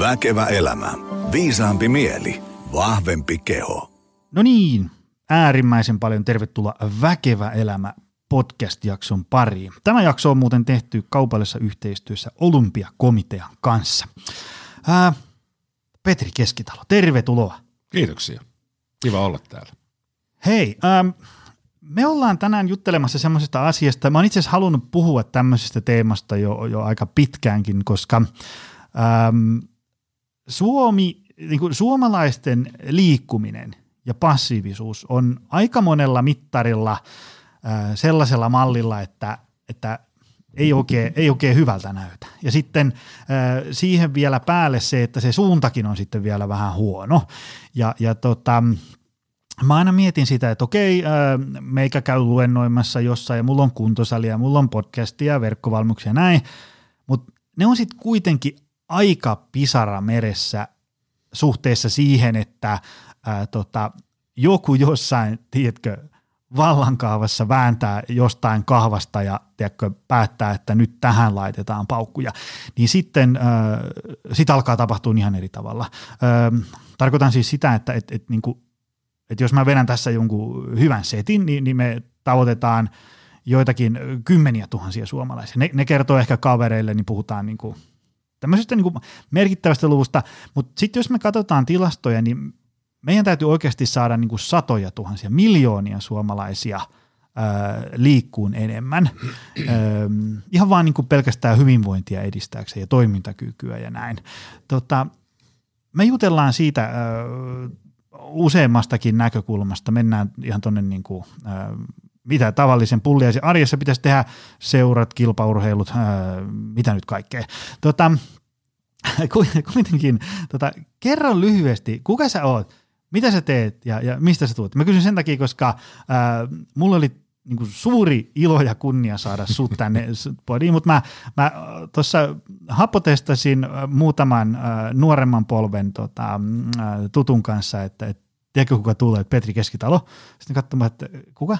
Väkevä elämä. Viisaampi mieli. Vahvempi keho. No niin, äärimmäisen paljon tervetuloa Väkevä elämä podcast-jakson pariin. Tämä jakso on muuten tehty kaupallisessa yhteistyössä Olympiakomitean kanssa. Ää, Petri Keskitalo, tervetuloa. Kiitoksia. Kiva olla täällä. Hei, ähm, me ollaan tänään juttelemassa semmoisesta asiasta. Mä oon itse asiassa halunnut puhua tämmöisestä teemasta jo, jo aika pitkäänkin, koska ähm, Suomi, niin kuin suomalaisten liikkuminen ja passiivisuus on aika monella mittarilla sellaisella mallilla, että, että ei oikein, ei oikein hyvältä näytä. Ja sitten äh, siihen vielä päälle se, että se suuntakin on sitten vielä vähän huono. Ja, ja tota, mä aina mietin sitä, että okei, äh, meikä käy luennoimassa jossain ja mulla on kuntosalia, mulla on podcastia, verkkovalmuksia ja näin, mutta ne on sitten kuitenkin aika pisara meressä suhteessa siihen, että ää, tota, joku jossain, tiedätkö, vallankaavassa vääntää jostain kahvasta ja tiedätkö, päättää, että nyt tähän laitetaan paukkuja, niin sitten äh, sit alkaa tapahtua ihan eri tavalla. Äh, tarkoitan siis sitä, että et, et, niin kuin, et jos mä vedän tässä jonkun hyvän setin, niin, niin me tavoitetaan joitakin kymmeniä tuhansia suomalaisia. Ne, ne kertoo ehkä kavereille, niin puhutaan niin kuin – tämmöisestä niin kuin merkittävästä luvusta, mutta sitten jos me katsotaan tilastoja, niin meidän täytyy oikeasti saada niin kuin satoja tuhansia, miljoonia suomalaisia liikkuun enemmän, ää, ihan vaan niin kuin pelkästään hyvinvointia edistääkseen ja toimintakykyä ja näin. Tota, me jutellaan siitä ää, useammastakin näkökulmasta, mennään ihan tuonne niin kuin, mitä tavallisen pulliaisen arjessa pitäisi tehdä, seurat, kilpaurheilut, ää, mitä nyt kaikkea. Tota, kuitenkin, tota, kerro lyhyesti, kuka sä oot, mitä sä teet ja, ja mistä sä tulet? Mä kysyn sen takia, koska ää, mulla oli niin kuin suuri ilo ja kunnia saada sut tänne podiin, mutta mä, mä tuossa hapotestasin muutaman äh, nuoremman polven tota, äh, tutun kanssa, että, että tiedätkö kuka tulee, Petri Keskitalo. Sitten katsomaan, että kuka?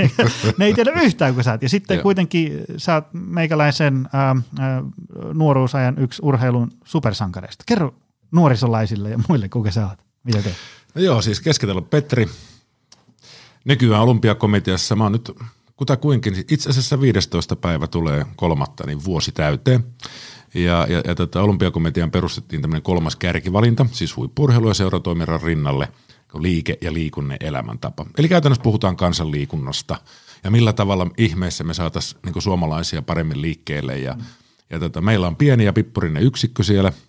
ne ei tiedä yhtään, kuka sä oot. Ja sitten kuitenkin sä oot meikäläisen ää, ää, nuoruusajan yksi urheilun supersankareista. Kerro nuorisolaisille ja muille, kuka sä oot. Mitä teet? No joo, siis Keskitalo Petri. Nykyään olympiakomiteassa mä oon nyt kutakuinkin, itse asiassa 15. päivä tulee kolmatta, niin vuosi täyteen. Ja, ja, ja tota, olympiakomitean perustettiin tämmöinen kolmas kärkivalinta, siis huippurheilu ja seuratoiminnan rinnalle – liike ja liikunnan elämäntapa. Eli käytännössä puhutaan kansanliikunnasta ja millä tavalla ihmeessä me saataisiin niin suomalaisia paremmin liikkeelle. Ja, mm. ja tota, meillä on pieni ja pippurinen yksikkö siellä –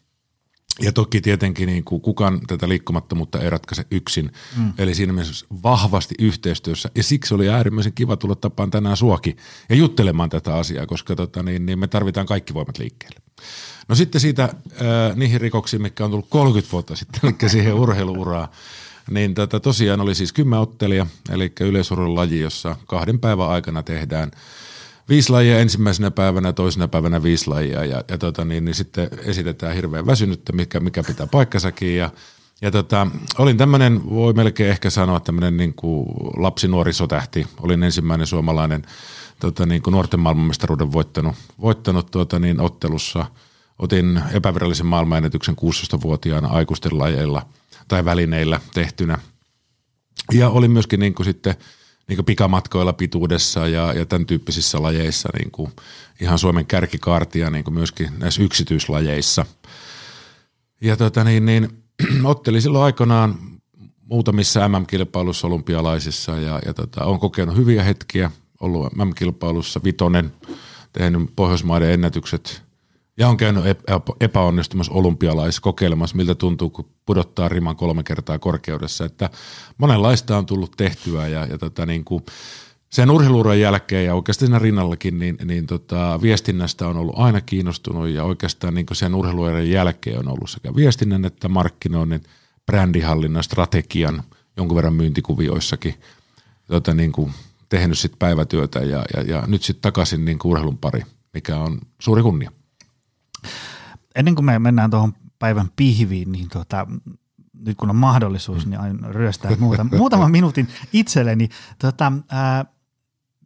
ja toki tietenkin niin kuin kukaan tätä liikkumattomuutta ei ratkaise yksin. Mm. Eli siinä mielessä vahvasti yhteistyössä. Ja siksi oli äärimmäisen kiva tulla tapaan tänään suoki ja juttelemaan tätä asiaa, koska tota, niin, niin me tarvitaan kaikki voimat liikkeelle. No sitten siitä äh, niihin rikoksiin, mikä on tullut 30 vuotta sitten, eli siihen urheiluuraan. Niin tota, tosiaan oli siis kymmenottelija, eli yleisurheilulaji, jossa kahden päivän aikana tehdään viisi lajia ensimmäisenä päivänä, toisena päivänä viisi lajia ja, ja tota, niin, niin sitten esitetään hirveän väsynyttä, mikä, mikä pitää paikkasakin ja ja tota, olin tämmöinen, voi melkein ehkä sanoa tämmöinen niin kuin lapsi nuori sotähti. Olin ensimmäinen suomalainen tota, niin kuin nuorten maailmanmestaruuden voittanut, voittanut tuota, niin ottelussa. Otin epävirallisen maailmanennätyksen 16-vuotiaana aikuisten lajeilla – tai välineillä tehtynä. Ja oli myöskin niin kuin sitten niin kuin pikamatkoilla pituudessa ja, ja tämän tyyppisissä lajeissa niin kuin ihan Suomen kärkikaartia niin kuin myöskin näissä yksityislajeissa. Ja tota niin, niin, otteli silloin aikanaan muutamissa MM-kilpailussa olympialaisissa ja, ja tota, on kokenut hyviä hetkiä, ollut MM-kilpailussa vitonen, tehnyt Pohjoismaiden ennätykset ja on käynyt epäonnistumassa olympialaisissa kokeilemassa, miltä tuntuu, kun pudottaa riman kolme kertaa korkeudessa. Että monenlaista on tullut tehtyä ja, ja tota niin kuin sen urheiluuran jälkeen ja oikeastaan siinä rinnallakin, niin, niin tota, viestinnästä on ollut aina kiinnostunut ja oikeastaan niin sen urheiluuran jälkeen on ollut sekä viestinnän että markkinoinnin, brändihallinnan, strategian, jonkun verran myyntikuvioissakin tota, niin kuin tehnyt sit päivätyötä ja, ja, ja nyt sitten takaisin niin urheilun pari, mikä on suuri kunnia. Ennen kuin me mennään tuohon päivän pihviin, niin tota, nyt kun on mahdollisuus, niin aina ryöstää muutama, muutaman minuutin itselleni. Tota, ää,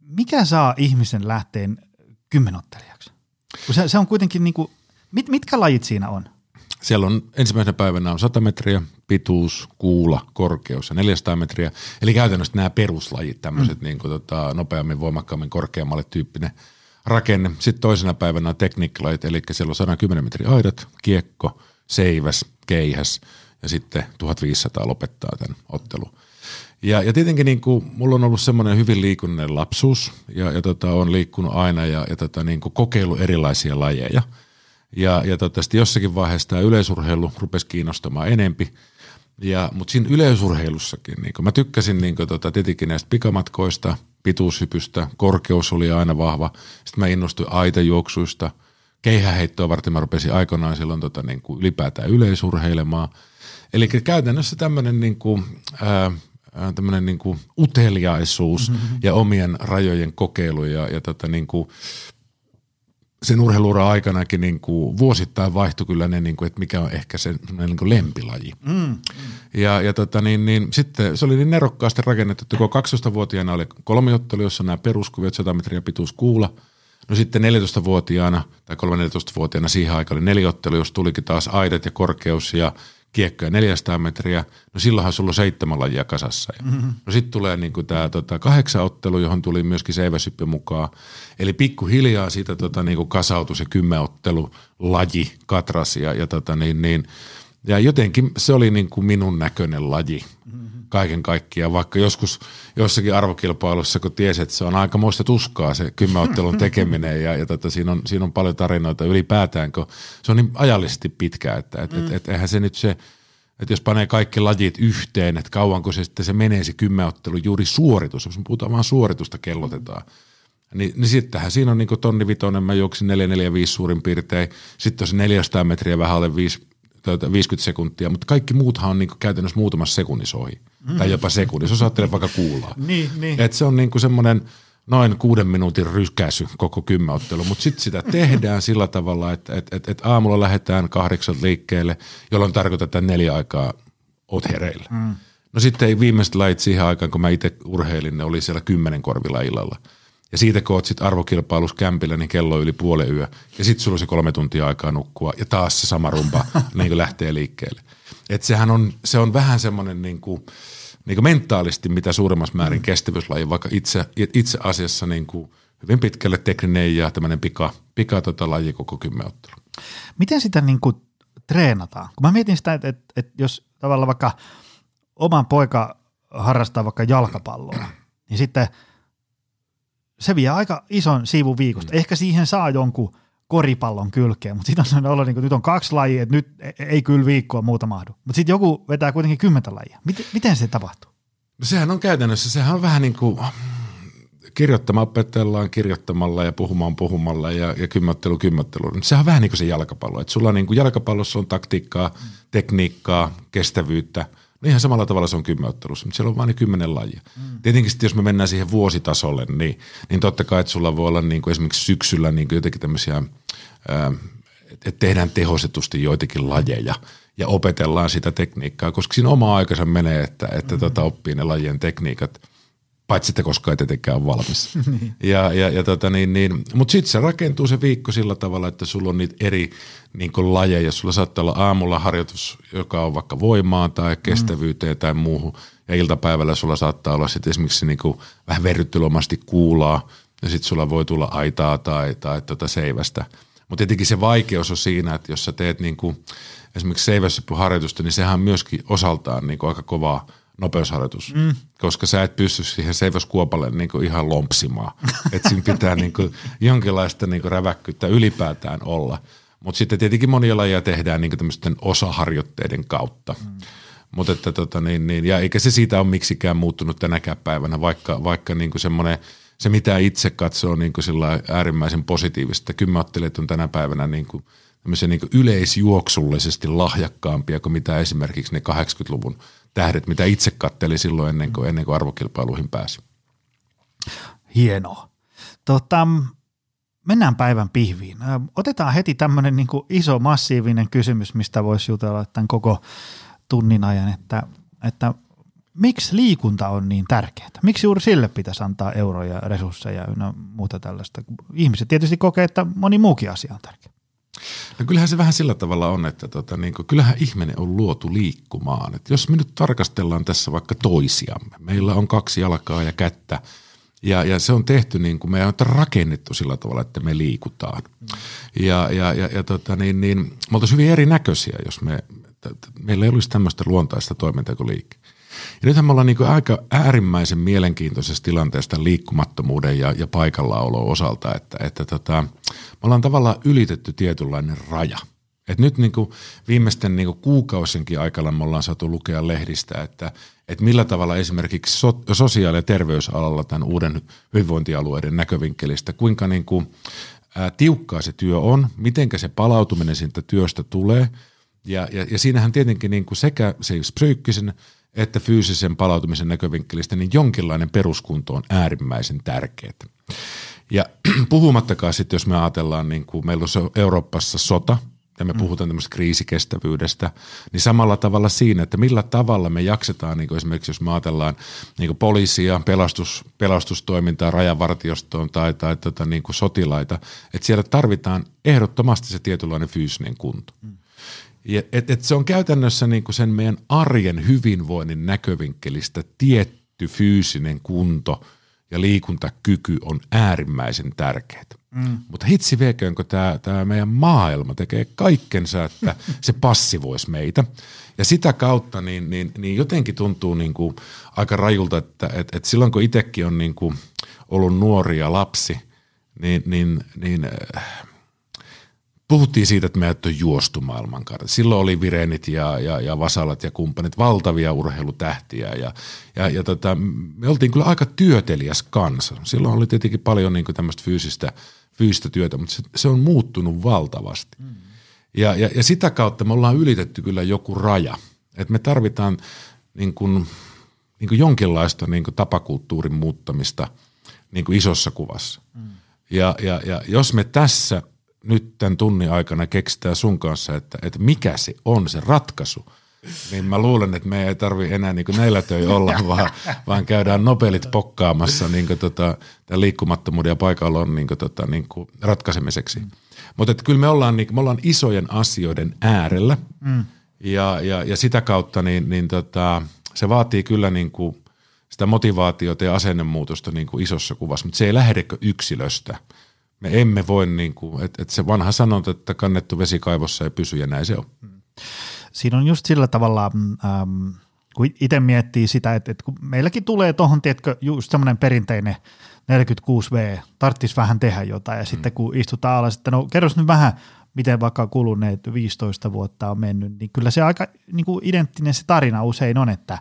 mikä saa ihmisen lähteen kymmenottelijaksi? Se, se on kuitenkin, niin kuin, mit, mitkä lajit siinä on? Siellä on ensimmäisenä päivänä on 100 metriä, pituus, kuula, korkeus ja 400 metriä. Eli käytännössä nämä peruslajit, tämmöiset mm. niin kuin, tota, nopeammin, voimakkaammin, korkeammalle tyyppinen rakenne. Sitten toisena päivänä on tekniikalajit, eli siellä on 110 metriä aidat, kiekko, seiväs, keihäs ja sitten 1500 lopettaa tämän ottelun. Ja, ja tietenkin niin kuin, mulla on ollut semmoinen hyvin liikunnallinen lapsuus ja, ja tota, on liikkunut aina ja, ja tota, niin kuin kokeillut erilaisia lajeja. Ja, ja tota, jossakin vaiheessa tämä yleisurheilu rupesi kiinnostamaan enempi. Ja, mutta siinä yleisurheilussakin, niin kuin, mä tykkäsin niin kuin, tota, tietenkin näistä pikamatkoista, pituushypystä, korkeus oli aina vahva. Sitten mä innostuin aitajuoksuista, keihäheittoa varten mä rupesin aikoinaan silloin tota, niin kuin ylipäätään yleisurheilemaan. Eli käytännössä tämmöinen niin kuin, ää, tämmöinen niin kuin uteliaisuus mm-hmm. ja omien rajojen kokeilu ja, ja tota niin kuin sen urheiluura aikanakin niin kuin vuosittain vaihtui kyllä ne, niin kuin, että mikä on ehkä se niin kuin lempilaji. Mm. Ja, ja tota niin, niin, sitten se oli niin nerokkaasti rakennettu, että kun 12-vuotiaana oli kolmiottelu, jossa nämä peruskuviot 100 metriä pituus kuula. No sitten 14-vuotiaana tai 3-14-vuotiaana siihen aikaan oli neliottelu, jos tulikin taas aidat ja korkeus ja kiekkoja 400 metriä, no silloinhan sulla on seitsemän lajia kasassa. Mm-hmm. No sitten tulee niinku tämä tota, kahdeksan ottelu, johon tuli myöskin seiväsyppy mukaan. Eli pikkuhiljaa siitä tota, niinku kasautui se kymmenottelu laji katras ja, ja, tota, niin, niin, ja jotenkin se oli niinku minun näköinen laji mm-hmm. Kaiken kaikkiaan, vaikka joskus jossakin arvokilpailussa, kun tiesi, että se on aika muista tuskaa se kymmenottelun tekeminen ja, ja tota, siinä, on, siinä on paljon tarinoita ylipäätään, kun se on niin ajallisesti pitkä, että et, mm. et, et, eihän se nyt se, että jos panee kaikki lajit yhteen, että kauanko se sitten se menee se kymmenottelu juuri suoritus, jos me puhutaan vaan suoritusta kellotetaan, niin, niin sittenhän siinä on niin tonni vitonen, mä juoksin 445 suurin piirtein, sitten on se 400 metriä vähän alle 5, 50 sekuntia, mutta kaikki muuthan on niin käytännössä muutamassa sekunnissa ohi. Mm. Tai jopa sekunnissa, jos ajattelee vaikka kuulaa. niin, niin. Et se on niin semmoinen noin kuuden minuutin ryskäsy koko kymmäottelu, mutta sitten sitä tehdään sillä tavalla, että et, et, et aamulla lähdetään kahdeksan liikkeelle, jolloin tarkoitetaan neljä aikaa oot hereillä. Mm. No sitten viimeiset lait siihen aikaan, kun mä itse urheilin, ne oli siellä kymmenen korvilla illalla – ja siitä kun oot sitten arvokilpailus kämpillä, niin kello on yli puoli yö. Ja sitten sulla on se kolme tuntia aikaa nukkua ja taas se sama rumpa niin lähtee liikkeelle. Et sehän on, se on vähän semmoinen niin kuin, niin kuin mentaalisti mitä suuremmassa määrin mm. kestävyyslaji, vaikka itse, itse asiassa niin kuin hyvin pitkälle tekninen ja tämmöinen pika, pika tota laji koko kymmeottelu. Miten sitä niin kuin treenataan? Kun mä mietin sitä, että, että, että jos tavallaan vaikka oman poika harrastaa vaikka jalkapalloa, niin sitten – se vie aika ison siivun viikosta. Mm. Ehkä siihen saa jonkun koripallon kylkeen, mutta sitten on sellainen olo, niin kuin, nyt on kaksi lajia, että nyt e- ei kyllä viikkoa muuta mahdu. Mutta sitten joku vetää kuitenkin kymmentä lajia. Miten, miten se tapahtuu? No sehän on käytännössä, sehän on vähän niin kuin kirjoittamaan opetellaan kirjoittamalla ja puhumaan puhumalla ja, ja kymmättely kymmättely. Sehän on vähän niin kuin se jalkapallo. Että sulla niin kuin jalkapallossa on taktiikkaa, mm. tekniikkaa, kestävyyttä – No ihan samalla tavalla se on kymmenottelussa, mutta siellä on vain ne kymmenen lajia. Mm. Tietenkin sitten, jos me mennään siihen vuositasolle, niin, niin totta kai, että sulla voi olla niin kuin esimerkiksi syksyllä niin kuin jotenkin tämmöisiä, että tehdään tehostetusti joitakin lajeja ja opetellaan sitä tekniikkaa, koska siinä oma aikansa menee, että, että mm. tota, oppii ne lajien tekniikat – paitsi että koskaan ei tietenkään ole valmis. niin. ja, ja, ja tota niin, niin, Mutta sitten se rakentuu se viikko sillä tavalla, että sulla on niitä eri niin lajeja. Sulla saattaa olla aamulla harjoitus, joka on vaikka voimaan tai kestävyyteen mm. tai muuhun. Ja iltapäivällä sulla saattaa olla sitten esimerkiksi niin kuin vähän verryttelomasti kuulaa. Ja sitten sulla voi tulla aitaa tai, tai tota seivästä. Mutta tietenkin se vaikeus on siinä, että jos sä teet niin kuin esimerkiksi seiväshyppyharjoitusta, niin sehän on myöskin osaltaan niin kuin aika kovaa – nopeusharjoitus, mm. koska sä et pysty siihen seivoskuopalle niin kuin ihan lompsimaan. että siinä pitää niin kuin jonkinlaista niin kuin räväkkyyttä ylipäätään olla. Mutta sitten tietenkin monia lajeja tehdään niin tämmöisten osaharjoitteiden kautta. Mm. Mutta että tota niin, niin, ja eikä se siitä ole miksikään muuttunut tänäkään päivänä, vaikka, vaikka niin semmoinen, se mitä itse katsoo niin kuin äärimmäisen positiivista. Kyllä mä että on tänä päivänä niin kuin, niin kuin yleisjuoksullisesti lahjakkaampia kuin mitä esimerkiksi ne 80-luvun tähdet, mitä itse kattelin silloin ennen kuin, ennen kuin arvokilpailuihin pääsi. Hienoa. Tota, mennään päivän pihviin. Otetaan heti tämmöinen niin iso massiivinen kysymys, mistä voisi jutella tämän koko tunnin ajan, että, että miksi liikunta on niin tärkeää? Miksi juuri sille pitäisi antaa euroja, resursseja ja muuta tällaista? Ihmiset tietysti kokee, että moni muukin asia on tärkeä. No kyllähän se vähän sillä tavalla on, että tota, niin kuin, kyllähän ihminen on luotu liikkumaan. Et jos me nyt tarkastellaan tässä vaikka toisiamme, meillä on kaksi jalkaa ja kättä, ja, ja se on tehty niin kuin, me on rakennettu sillä tavalla, että me liikutaan. Ja, ja, ja, ja tota, niin, niin, me oltaisiin hyvin erinäköisiä, jos me, meillä ei olisi tämmöistä luontaista toimintaa kuin liike. Ja nythän me ollaan niin aika äärimmäisen mielenkiintoisessa tilanteessa liikkumattomuuden ja, ja paikallaolo osalta, että, että tota, me ollaan tavallaan ylitetty tietynlainen raja. Et nyt niin kuin viimeisten niin kuin kuukausinkin aikana me ollaan saatu lukea lehdistä, että, että millä tavalla esimerkiksi so, sosiaali- ja terveysalalla tämän uuden hyvinvointialueiden näkövinkkelistä, kuinka niin kuin, ää, tiukkaa se työ on, miten se palautuminen siitä työstä tulee. Ja, ja, ja siinähän tietenkin niin kuin sekä se psyykkisen että fyysisen palautumisen näkövinkkelistä, niin jonkinlainen peruskunto on äärimmäisen tärkeää. Ja puhumattakaan sitten, jos me ajatellaan, niin kuin meillä on Euroopassa sota, ja me mm. puhutaan tämmöistä kriisikestävyydestä, niin samalla tavalla siinä, että millä tavalla me jaksetaan, niin kuin esimerkiksi jos me ajatellaan niin kuin poliisia, pelastus, pelastustoimintaa, rajavartiostoon tai, tai tota, niin kuin sotilaita, että siellä tarvitaan ehdottomasti se tietynlainen fyysinen kunto. Mm. Et, et se on käytännössä niin kuin sen meidän arjen hyvinvoinnin näkövinkkelistä tietty fyysinen kunto ja liikuntakyky on äärimmäisen tärkeää. Mm. Mutta hitsi viekönkö tämä, tämä meidän maailma tekee kaikkensa, että se passivoisi meitä. Ja sitä kautta niin, niin, niin jotenkin tuntuu niin kuin aika rajulta, että, että, että silloin kun itsekin on niin kuin ollut nuori ja lapsi, niin, niin, niin äh, puhuttiin siitä, että meidät on juostu maailmankartalla. Silloin oli Virenit ja, ja, ja Vasalat ja kumppanit, valtavia urheilutähtiä ja, ja, ja tota, me oltiin kyllä aika työteliäs kansa. Silloin oli tietenkin paljon niin tämmöistä fyysistä, fyysistä työtä, mutta se, se on muuttunut valtavasti. Mm. Ja, ja, ja sitä kautta me ollaan ylitetty kyllä joku raja. että me tarvitaan niin kuin, niin kuin jonkinlaista niin kuin tapakulttuurin muuttamista niin kuin isossa kuvassa. Mm. Ja, ja, ja jos me tässä nyt tämän tunnin aikana keksitään sun kanssa, että, että mikä se on se ratkaisu, niin mä luulen, että me ei tarvi enää niin näillä töi olla, vaan, vaan käydään nopelit pokkaamassa niin tota, tämän liikkumattomuuden ja paikalon niin tota, niin ratkaisemiseksi. Mm. Mutta kyllä me ollaan, niin, me ollaan isojen asioiden äärellä mm. ja, ja, ja sitä kautta niin, niin tota, se vaatii kyllä niin kuin sitä motivaatiota ja asennemuutosta niin kuin isossa kuvassa, mutta se ei lähdekö yksilöstä – me emme voi, niin kuin, että, että se vanha sanonta, että kannettu vesi kaivossa ei pysy ja näin se on. Siinä on just sillä tavalla, ähm, kun itse miettii sitä, että, että kun meilläkin tulee tuohon, tiedätkö, just semmoinen perinteinen 46V, tarvitsisi vähän tehdä jotain ja mm. sitten kun istutaan alas, että no kerros nyt vähän, miten vaikka kuluneet 15 vuotta on mennyt, niin kyllä se aika niin kuin identtinen se tarina usein on, että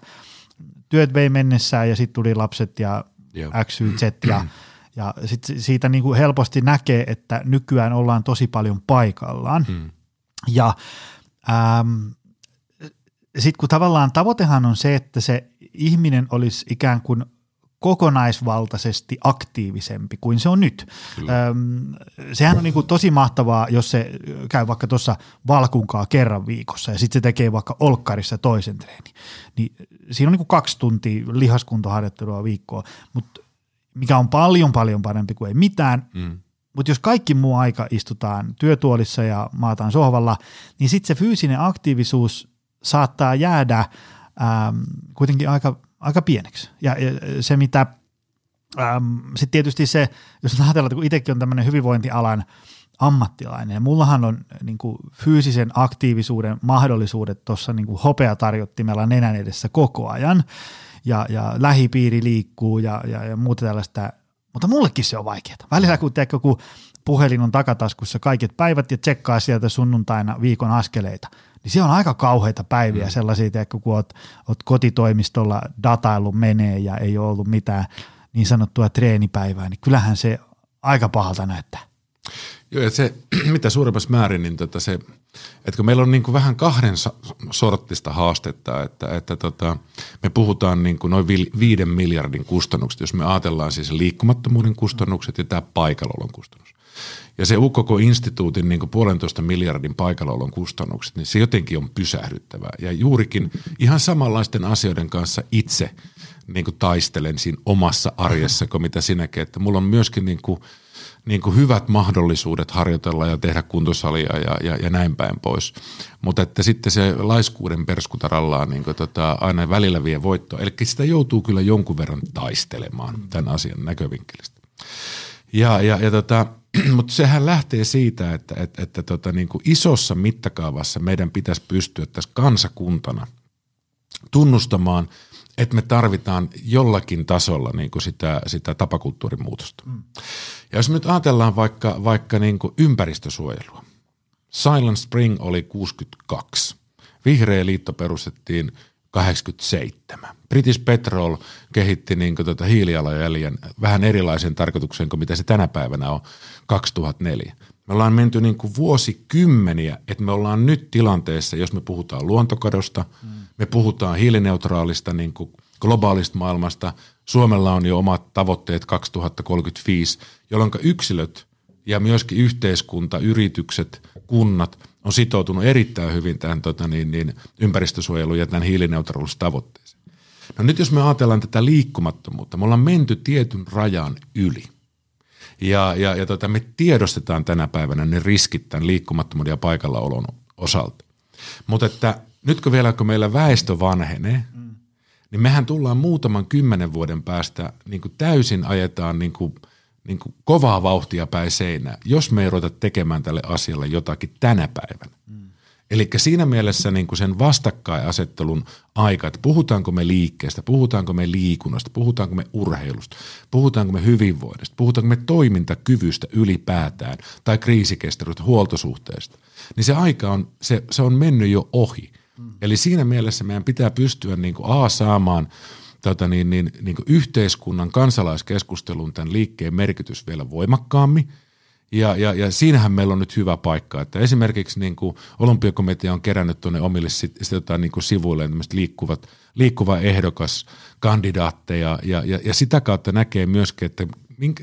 työt vei mennessään ja sitten tuli lapset ja Joo. X, Y, Z ja Ja sit siitä niin kuin helposti näkee, että nykyään ollaan tosi paljon paikallaan. Hmm. Ja ähm, sitten kun tavallaan tavoitehan on se, että se ihminen olisi ikään kuin kokonaisvaltaisesti aktiivisempi kuin se on nyt. Öm, sehän on niin kuin tosi mahtavaa, jos se käy vaikka tuossa valkunkaa kerran viikossa ja sitten se tekee vaikka olkkarissa toisen treeni. Niin siinä on niin kuin kaksi tuntia lihaskuntoharjoittelua viikkoa, mutta mikä on paljon paljon parempi kuin ei mitään. Mm. Mutta jos kaikki muu aika istutaan työtuolissa ja maataan sohvalla, niin sitten se fyysinen aktiivisuus saattaa jäädä ähm, kuitenkin aika, aika pieneksi. Ja, ja se, mitä ähm, sitten tietysti se, jos ajatellaan, että kun itsekin on tämmöinen hyvinvointialan ammattilainen, ja mullahan on niin kuin, fyysisen aktiivisuuden mahdollisuudet tuossa niin hopeatarjottimella nenän edessä koko ajan, ja, ja lähipiiri liikkuu ja, ja, ja muuta tällaista, mutta mullekin se on vaikeaa. Välillä kun teekö, kun puhelin on takataskussa kaiket päivät ja tsekkaa sieltä sunnuntaina viikon askeleita, niin se on aika kauheita päiviä mm. sellaisia, teekö, kun oot, oot kotitoimistolla datailu menee ja ei ole ollut mitään niin sanottua treenipäivää, niin kyllähän se aika pahalta näyttää. Joo, että se mitä suurimmassa määrin, niin tota se, että kun meillä on niin kuin vähän kahden sorttista haastetta, että, että tota, me puhutaan niin kuin noin viiden miljardin kustannukset, jos me ajatellaan siis liikkumattomuuden kustannukset ja tämä paikallolon kustannus. Ja se UKK-instituutin niin kuin puolentoista miljardin paikallolon kustannukset, niin se jotenkin on pysähdyttävää. Ja juurikin ihan samanlaisten asioiden kanssa itse – niin kuin taistelen siinä omassa arjessa kuin mitä sinäkin, että mulla on myöskin niin kuin, niin kuin hyvät mahdollisuudet harjoitella ja tehdä kuntosalia ja, ja, ja näin päin pois. Mutta että sitten se laiskuuden perskutarallaan niin kuin tota, aina välillä vie voittoa. Eli sitä joutuu kyllä jonkun verran taistelemaan tämän asian näkövinkkelistä. Ja, ja, ja tota, mutta sehän lähtee siitä, että, että, että tota, niin kuin isossa mittakaavassa meidän pitäisi pystyä tässä kansakuntana tunnustamaan, että me tarvitaan jollakin tasolla niin kuin sitä, sitä tapakulttuurimuutosta. Mm. Ja jos me nyt ajatellaan vaikka, vaikka niin kuin ympäristösuojelua. Silent Spring oli 62. Vihreä liitto perustettiin 87. British Petrol kehitti niin kuin tuota hiilijalanjäljen vähän erilaisen tarkoituksen kuin mitä se tänä päivänä on 2004. Me ollaan menty niin kuin vuosikymmeniä, että me ollaan nyt tilanteessa, jos me puhutaan luontokadosta, mm. Me puhutaan hiilineutraalista niin kuin globaalista maailmasta. Suomella on jo omat tavoitteet 2035, jolloin yksilöt ja myöskin yhteiskunta, yritykset, kunnat on sitoutunut erittäin hyvin tähän tota, niin, niin, ympäristösuojeluun ja tämän hiilineutraalisuustavoitteeseen. No nyt jos me ajatellaan tätä liikkumattomuutta, me ollaan menty tietyn rajan yli – ja, ja, ja tota, me tiedostetaan tänä päivänä ne riskit tämän liikkumattomuuden ja paikallaolon osalta. Mutta että nytkö vielä, kun meillä väestö vanhenee, mm. niin mehän tullaan muutaman kymmenen vuoden päästä niin kuin täysin ajetaan niin kuin, niin kuin kovaa vauhtia päin seinää, jos me ei ruveta tekemään tälle asialle jotakin tänä päivänä. Mm. Eli siinä mielessä niin kuin sen vastakkainasettelun aika, että puhutaanko me liikkeestä, puhutaanko me liikunnasta, puhutaanko me urheilusta, puhutaanko me hyvinvoinnista, puhutaanko me toimintakyvystä ylipäätään tai kriisikestävyydestä, huoltosuhteesta, niin se aika on, se, se on mennyt jo ohi. Eli siinä mielessä meidän pitää pystyä niin kuin A saamaan tota niin, niin, niin kuin yhteiskunnan kansalaiskeskustelun tämän liikkeen merkitys vielä voimakkaammin – ja, ja, ja siinähän meillä on nyt hyvä paikka, että esimerkiksi niin kuin olympiakomitea on kerännyt tuonne omille sit, sit niin kuin sivuille liikkuvat, liikkuva ehdokas kandidaatteja ja, ja, ja sitä kautta näkee myöskin, että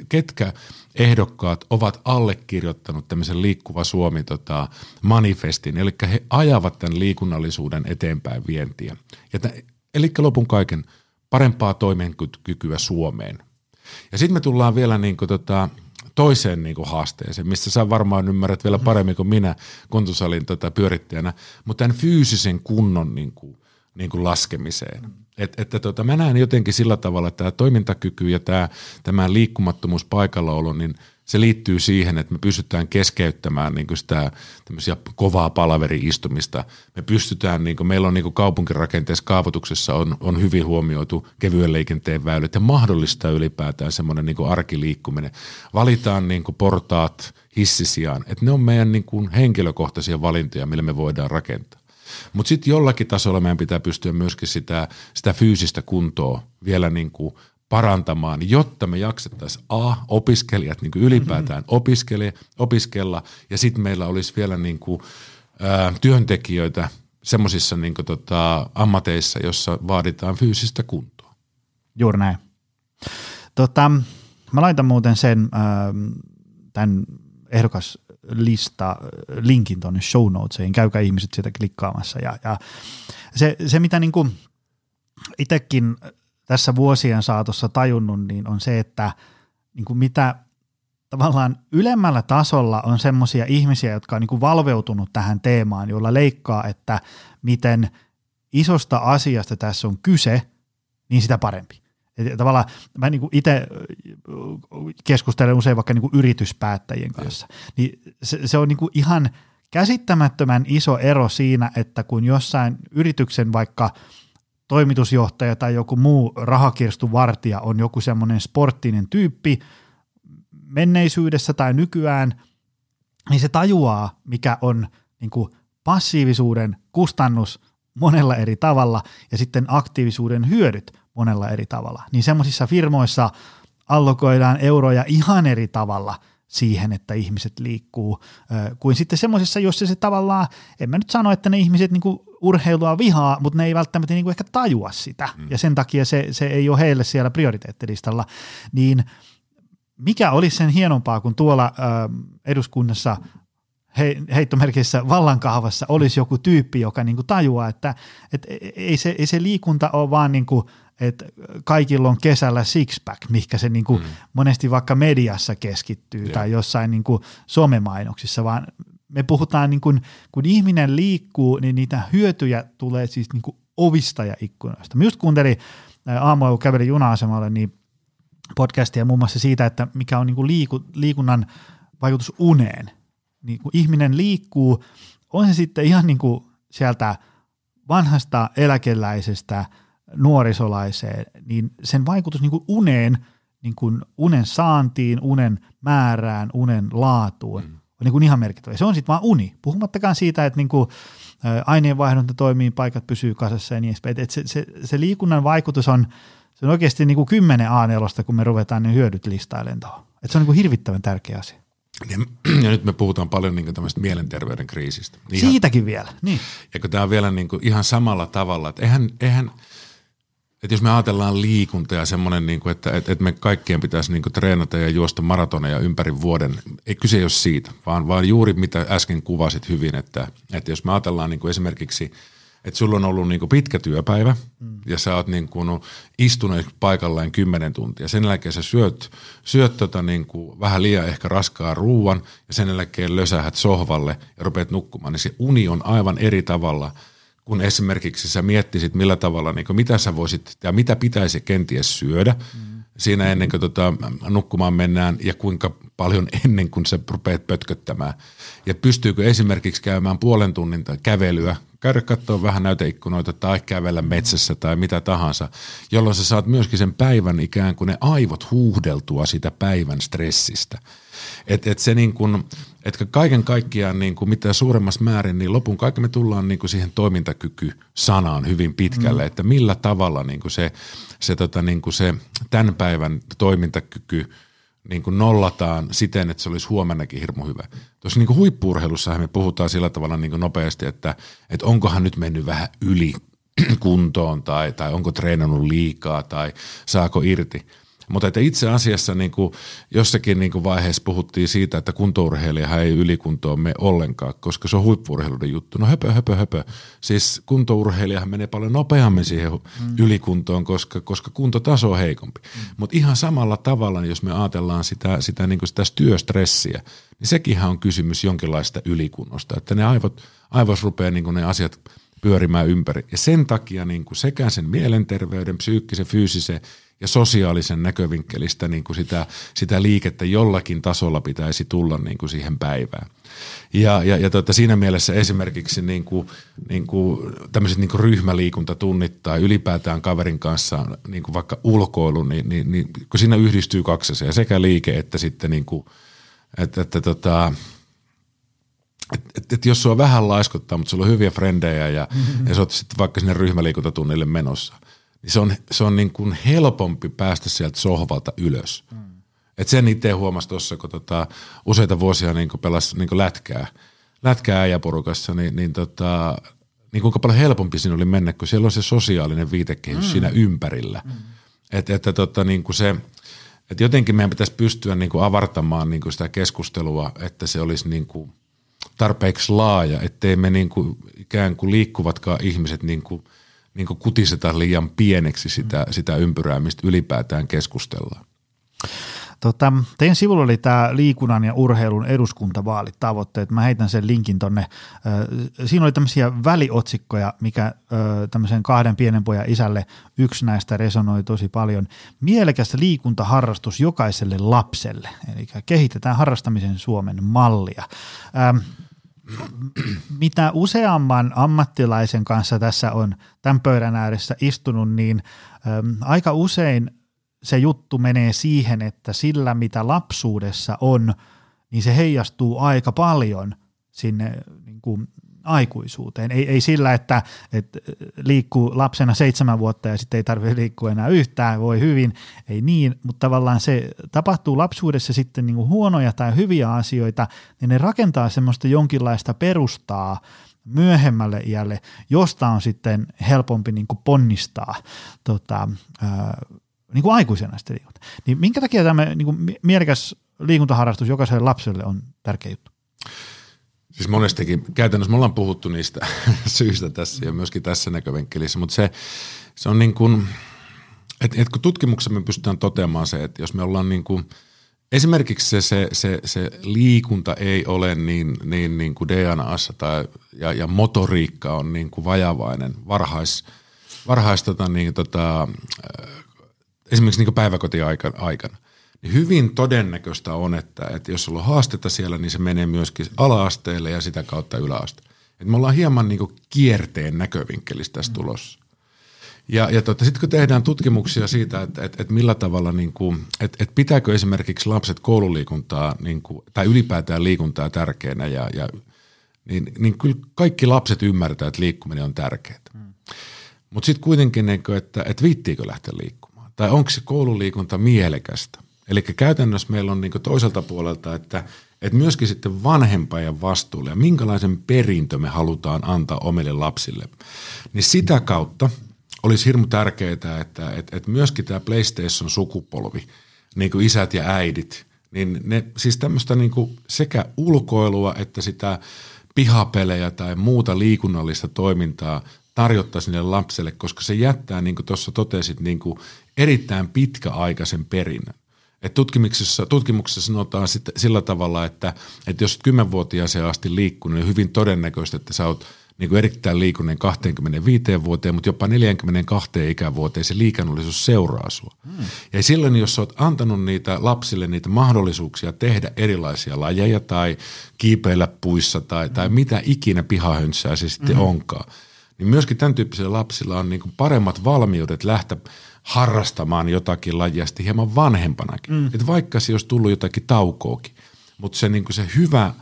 ketkä ehdokkaat ovat allekirjoittanut tämmöisen liikkuva Suomi tota, manifestin, eli he ajavat tämän liikunnallisuuden eteenpäin vientiä. Ja tämän, eli lopun kaiken parempaa toimenkykyä Suomeen. Ja sitten me tullaan vielä niin kuin tota, toiseen niin kuin haasteeseen, mistä sä varmaan ymmärrät vielä paremmin kuin minä kuntosalin tota, pyörittäjänä, mutta tämän fyysisen kunnon niin kuin, niin kuin laskemiseen. Et, että tota, mä näen jotenkin sillä tavalla, että tämä toimintakyky ja tämä, tämä liikkumattomuus paikallaolo, niin – se liittyy siihen, että me pystytään keskeyttämään niin kuin sitä kovaa palaveri-istumista. Me pystytään, niin kuin, meillä on niin kuin kaupunkirakenteessa kaavoituksessa on, on hyvin huomioitu kevyen liikenteen väylät ja mahdollistaa ylipäätään semmoinen niin arkiliikkuminen. Valitaan niin kuin portaat hissisijaan, että ne on meidän niin kuin henkilökohtaisia valintoja, millä me voidaan rakentaa. Mutta sitten jollakin tasolla meidän pitää pystyä myöskin sitä, sitä fyysistä kuntoa vielä niin kuin parantamaan, jotta me jaksettaisiin A, opiskelijat niin kuin ylipäätään mm-hmm. opiskele, opiskella ja sitten meillä olisi vielä niin kuin, ä, työntekijöitä semmoisissa niin tota, ammateissa, jossa vaaditaan fyysistä kuntoa. Juuri näin. Tota, mä laitan muuten sen äh, tämän ehdokaslista linkin tuonne show notesiin, käykää ihmiset sieltä klikkaamassa ja, ja se, se mitä niin itsekin tässä vuosien saatossa tajunnut, niin on se, että niin kuin mitä tavallaan ylemmällä tasolla on semmoisia ihmisiä, jotka on niin kuin valveutunut tähän teemaan, jolla leikkaa, että miten isosta asiasta tässä on kyse, niin sitä parempi. Et tavallaan mä niin itse keskustelen usein vaikka niin kuin yrityspäättäjien kanssa, niin se, se on niin kuin ihan käsittämättömän iso ero siinä, että kun jossain yrityksen vaikka – toimitusjohtaja tai joku muu rahakirstuvartija on joku semmoinen sporttinen tyyppi menneisyydessä tai nykyään, niin se tajuaa, mikä on niin kuin passiivisuuden kustannus monella eri tavalla ja sitten aktiivisuuden hyödyt monella eri tavalla. Niin semmoisissa firmoissa allokoidaan euroja ihan eri tavalla – siihen, että ihmiset liikkuu, kuin sitten semmoisessa, jossa se tavallaan, en mä nyt sano, että ne ihmiset niinku urheilua vihaa, mutta ne ei välttämättä niinku ehkä tajua sitä, mm. ja sen takia se, se ei ole heille siellä prioriteettilistalla, niin mikä olisi sen hienompaa, kun tuolla äh, eduskunnassa he, heittomerkissä vallankahvassa olisi joku tyyppi, joka niinku tajuaa, että et ei, se, ei se liikunta ole vaan niinku että kaikilla on kesällä six-pack, mikä se niin kuin mm. monesti vaikka mediassa keskittyy yeah. tai jossain niin kuin somemainoksissa, vaan me puhutaan, niin kuin, kun ihminen liikkuu, niin niitä hyötyjä tulee siis niin kuin ovista ja ikkunoista. Mä just kuuntelin aamulla, kun kävelin juna-asemalle, niin podcastia muun muassa siitä, että mikä on niin kuin liiku, liikunnan vaikutus uneen. Niin kun ihminen liikkuu, on se sitten ihan niin kuin sieltä vanhasta eläkeläisestä nuorisolaiseen, niin sen vaikutus niin kuin uneen, niin kuin unen saantiin, unen määrään, unen laatuun mm. on niin kuin ihan merkittävä. Se on sitten vaan uni, puhumattakaan siitä, että niin kuin aineenvaihdunta toimii, paikat pysyy kasassa ja niin edespäin. Et se, se, se liikunnan vaikutus on, se on oikeasti niin kuin 10 a kun me ruvetaan ne hyödyt listailemaan tuohon. Et se on niin kuin hirvittävän tärkeä asia. Ja, ja nyt me puhutaan paljon niin tämmöistä mielenterveyden kriisistä. Ihan, Siitäkin vielä, niin. Ja kun tämä on vielä niin kuin ihan samalla tavalla, että eihän, eihän että jos me ajatellaan liikuntaa ja semmoinen, niin kuin, että, että me kaikkien pitäisi niin kuin treenata ja juosta maratoneja ympäri vuoden, ei kyse ei ole siitä, vaan, vaan juuri mitä äsken kuvasit hyvin, että, että jos me ajatellaan niin kuin esimerkiksi – että sulla on ollut niin kuin pitkä työpäivä mm. ja sä oot niin kuin istunut paikallaan kymmenen tuntia. Sen jälkeen sä syöt, syöt tota niin kuin vähän liian ehkä raskaa ruuan ja sen jälkeen lösähät sohvalle ja rupeat nukkumaan. Niin se uni on aivan eri tavalla kun esimerkiksi sä miettisit, millä tavalla, niin kuin, mitä sä voisit ja mitä pitäisi kenties syödä mm. siinä ennen kuin tota, nukkumaan mennään ja kuinka paljon ennen kuin sä rupeat pötköttämään. Ja pystyykö esimerkiksi käymään puolen tunnin kävelyä käydä katsoa vähän näyteikkunoita tai kävellä metsässä tai mitä tahansa, jolloin sä saat myöskin sen päivän ikään kuin ne aivot huuhdeltua sitä päivän stressistä. Että et se niin kuin, että kaiken kaikkiaan niin kuin mitä suuremmassa määrin, niin lopun kaiken me tullaan niin kuin siihen toimintakyky-sanaan hyvin pitkälle, mm. että millä tavalla niin kuin se, se, tota niin kuin se tämän päivän toimintakyky – niin kuin nollataan siten, että se olisi huomennakin hirmu hyvä. Tuossa niin kuin huippuurheilussa me puhutaan sillä tavalla niin kuin nopeasti, että, että onkohan nyt mennyt vähän yli kuntoon tai, tai onko treenannut liikaa tai saako irti – mutta että itse asiassa niin kuin jossakin niin kuin vaiheessa puhuttiin siitä, että kuntourheilija ei ylikuntoon me ollenkaan, koska se on huippuurheiluuden juttu. No höpö, höpö, höpö. Siis kuntourheilijahan menee paljon nopeammin siihen mm. ylikuntoon, koska, koska kuntotaso on heikompi. Mm. Mutta ihan samalla tavalla, jos me ajatellaan sitä, sitä, niin kuin sitä työstressiä, niin sekin on kysymys jonkinlaista ylikunnosta, että ne aivot, aivos rupeaa niin kuin ne asiat pyörimään ympäri. Ja sen takia niin kuin sekä sen mielenterveyden, psyykkisen, fyysisen ja sosiaalisen näkövinkkelistä niin kuin sitä, sitä liikettä jollakin tasolla pitäisi tulla niin kuin siihen päivään. Ja, ja, ja tuota, siinä mielessä esimerkiksi niin kuin, niin kuin tämmöiset niin kuin ryhmäliikuntatunnit tai ylipäätään kaverin kanssa niin kuin vaikka ulkoilu, niin, niin, niin kun siinä yhdistyy kaksi asiaa, sekä liike että sitten niin kuin, että, että tota, et, et, et jos sua vähän laiskottaa, mutta sulla on hyviä frendejä ja, mm-hmm. ja sä oot sitten vaikka sinne ryhmäliikuntatunnille menossa – niin se on, se on niin kuin helpompi päästä sieltä sohvalta ylös. Mm. Et sen itse huomasi tuossa, kun tota, useita vuosia niin pelasi niin lätkää, lätkää äijäporukassa, niin, niin, tota, niin kuinka paljon helpompi siinä oli mennä, kun siellä on se sosiaalinen viitekehys mm. siinä ympärillä. Mm. Että, että tota, niin kuin se, että jotenkin meidän pitäisi pystyä niin kuin avartamaan niin kuin sitä keskustelua, että se olisi niin kuin tarpeeksi laaja, ettei me niin kuin ikään kuin liikkuvatkaan ihmiset niin kuin – niin kutiseta liian pieneksi sitä, sitä ympyrää, mistä ylipäätään keskustellaan. Tota, teidän sivulla oli tämä liikunnan ja urheilun eduskuntavaalitavoitteet. Mä heitän sen linkin tonne. Siinä oli tämmöisiä väliotsikkoja, mikä tämmöisen kahden pienen pojan isälle yksi näistä resonoi tosi paljon. Mielekäs liikuntaharrastus jokaiselle lapselle. Eli kehitetään harrastamisen Suomen mallia mitä useamman ammattilaisen kanssa tässä on tämän pöydän ääressä istunut, niin äm, aika usein se juttu menee siihen, että sillä mitä lapsuudessa on, niin se heijastuu aika paljon sinne niin kuin aikuisuuteen. Ei, ei sillä, että, että liikkuu lapsena seitsemän vuotta ja sitten ei tarvitse liikkua enää yhtään, voi hyvin, ei niin, mutta tavallaan se tapahtuu lapsuudessa sitten niin kuin huonoja tai hyviä asioita, niin ne rakentaa semmoista jonkinlaista perustaa myöhemmälle iälle, josta on sitten helpompi niin kuin ponnistaa tota, ää, niin kuin aikuisena sitten liikunta. Niin minkä takia tämä niin kuin mielekäs liikuntaharrastus jokaiselle lapselle on tärkeä juttu? Siis monestikin, käytännössä me ollaan puhuttu niistä syistä tässä ja myöskin tässä näkövenkkelissä, mutta se, se on niin kuin, että et kun tutkimuksessa me pystytään toteamaan se, että jos me ollaan niin kuin, esimerkiksi se, se, se, se liikunta ei ole niin, niin, niin kuin DNAssa tai, ja, ja motoriikka on niin kuin vajavainen varhais, varhais tota, niin, tota, esimerkiksi niin päiväkotiaikana, niin hyvin todennäköistä on, että, että jos sulla on haastetta siellä, niin se menee myöskin ala-asteelle ja sitä kautta yläaste. Et me ollaan hieman niin kierteen näkövinkkelistä tässä tulossa. Ja, ja tota, sitten kun tehdään tutkimuksia siitä, että et, et millä tavalla, niin kuin, et, et pitääkö esimerkiksi lapset koululiikuntaa niin kuin, tai ylipäätään liikuntaa tärkeänä, ja, ja, niin, niin kyllä kaikki lapset ymmärtää, että liikkuminen on tärkeää. Mm. Mutta sitten kuitenkin, että, että viittiikö lähteä liikkumaan, tai onko se koululiikunta mielekästä. Eli käytännössä meillä on niin toiselta puolelta, että, että myöskin sitten vanhempajan vastuulle ja minkälaisen perintö me halutaan antaa omille lapsille. Niin sitä kautta – olisi hirmu tärkeää, että, että, että myöskin tämä PlayStation-sukupolvi, niin kuin isät ja äidit, niin ne, siis tämmöistä niin sekä ulkoilua että sitä pihapelejä tai muuta liikunnallista toimintaa tarjottaisiin niille lapselle, koska se jättää, niin kuin tuossa totesit, niin kuin erittäin pitkäaikaisen perinnön. Et tutkimuksessa, tutkimuksessa sanotaan sit, sillä tavalla, että, että jos kymmenvuotiaaseen asti liikkunut, niin hyvin todennäköistä, että sä oot niin kuin erittäin liikunnan 25 vuoteen, mutta jopa 42 ikävuoteen se liikannollisuus seuraa sua. Hmm. Ja silloin, jos olet antanut niitä lapsille niitä mahdollisuuksia tehdä erilaisia lajeja tai kiipeillä puissa tai, hmm. tai mitä ikinä pihahönssää se sitten hmm. onkaan, niin myöskin tämän tyyppisillä lapsilla on niin kuin paremmat valmiudet lähteä harrastamaan jotakin lajia sitten hieman vanhempanakin. Mm. Että vaikka se olisi tullut jotakin taukoakin, mutta se, niin kuin se hyvä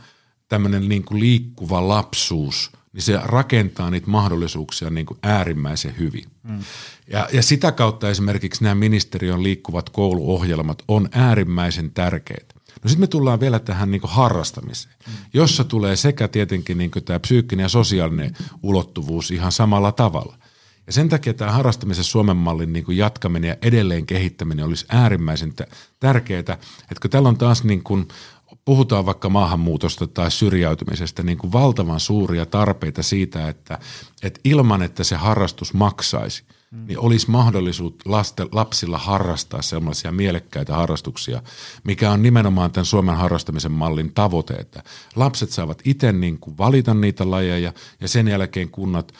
tämmöinen niin kuin liikkuva lapsuus – niin se rakentaa niitä mahdollisuuksia niin kuin äärimmäisen hyvin. Mm. Ja, ja sitä kautta esimerkiksi nämä ministeriön liikkuvat kouluohjelmat on äärimmäisen tärkeitä. No sitten me tullaan vielä tähän niin harrastamiseen, mm. jossa tulee sekä tietenkin niin tämä psyykkinen ja sosiaalinen ulottuvuus ihan samalla tavalla. Ja sen takia tämä harrastamisen Suomen mallin niin jatkaminen ja edelleen kehittäminen olisi äärimmäisen tärkeää, että kun täällä on taas niin kuin puhutaan vaikka maahanmuutosta tai syrjäytymisestä, niin kuin valtavan suuria tarpeita siitä, että, että ilman, että se harrastus maksaisi, mm. niin olisi mahdollisuus laste, lapsilla harrastaa sellaisia mielekkäitä harrastuksia, mikä on nimenomaan tämän Suomen harrastamisen mallin tavoite, että lapset saavat itse niin kuin valita niitä lajeja ja sen jälkeen kunnat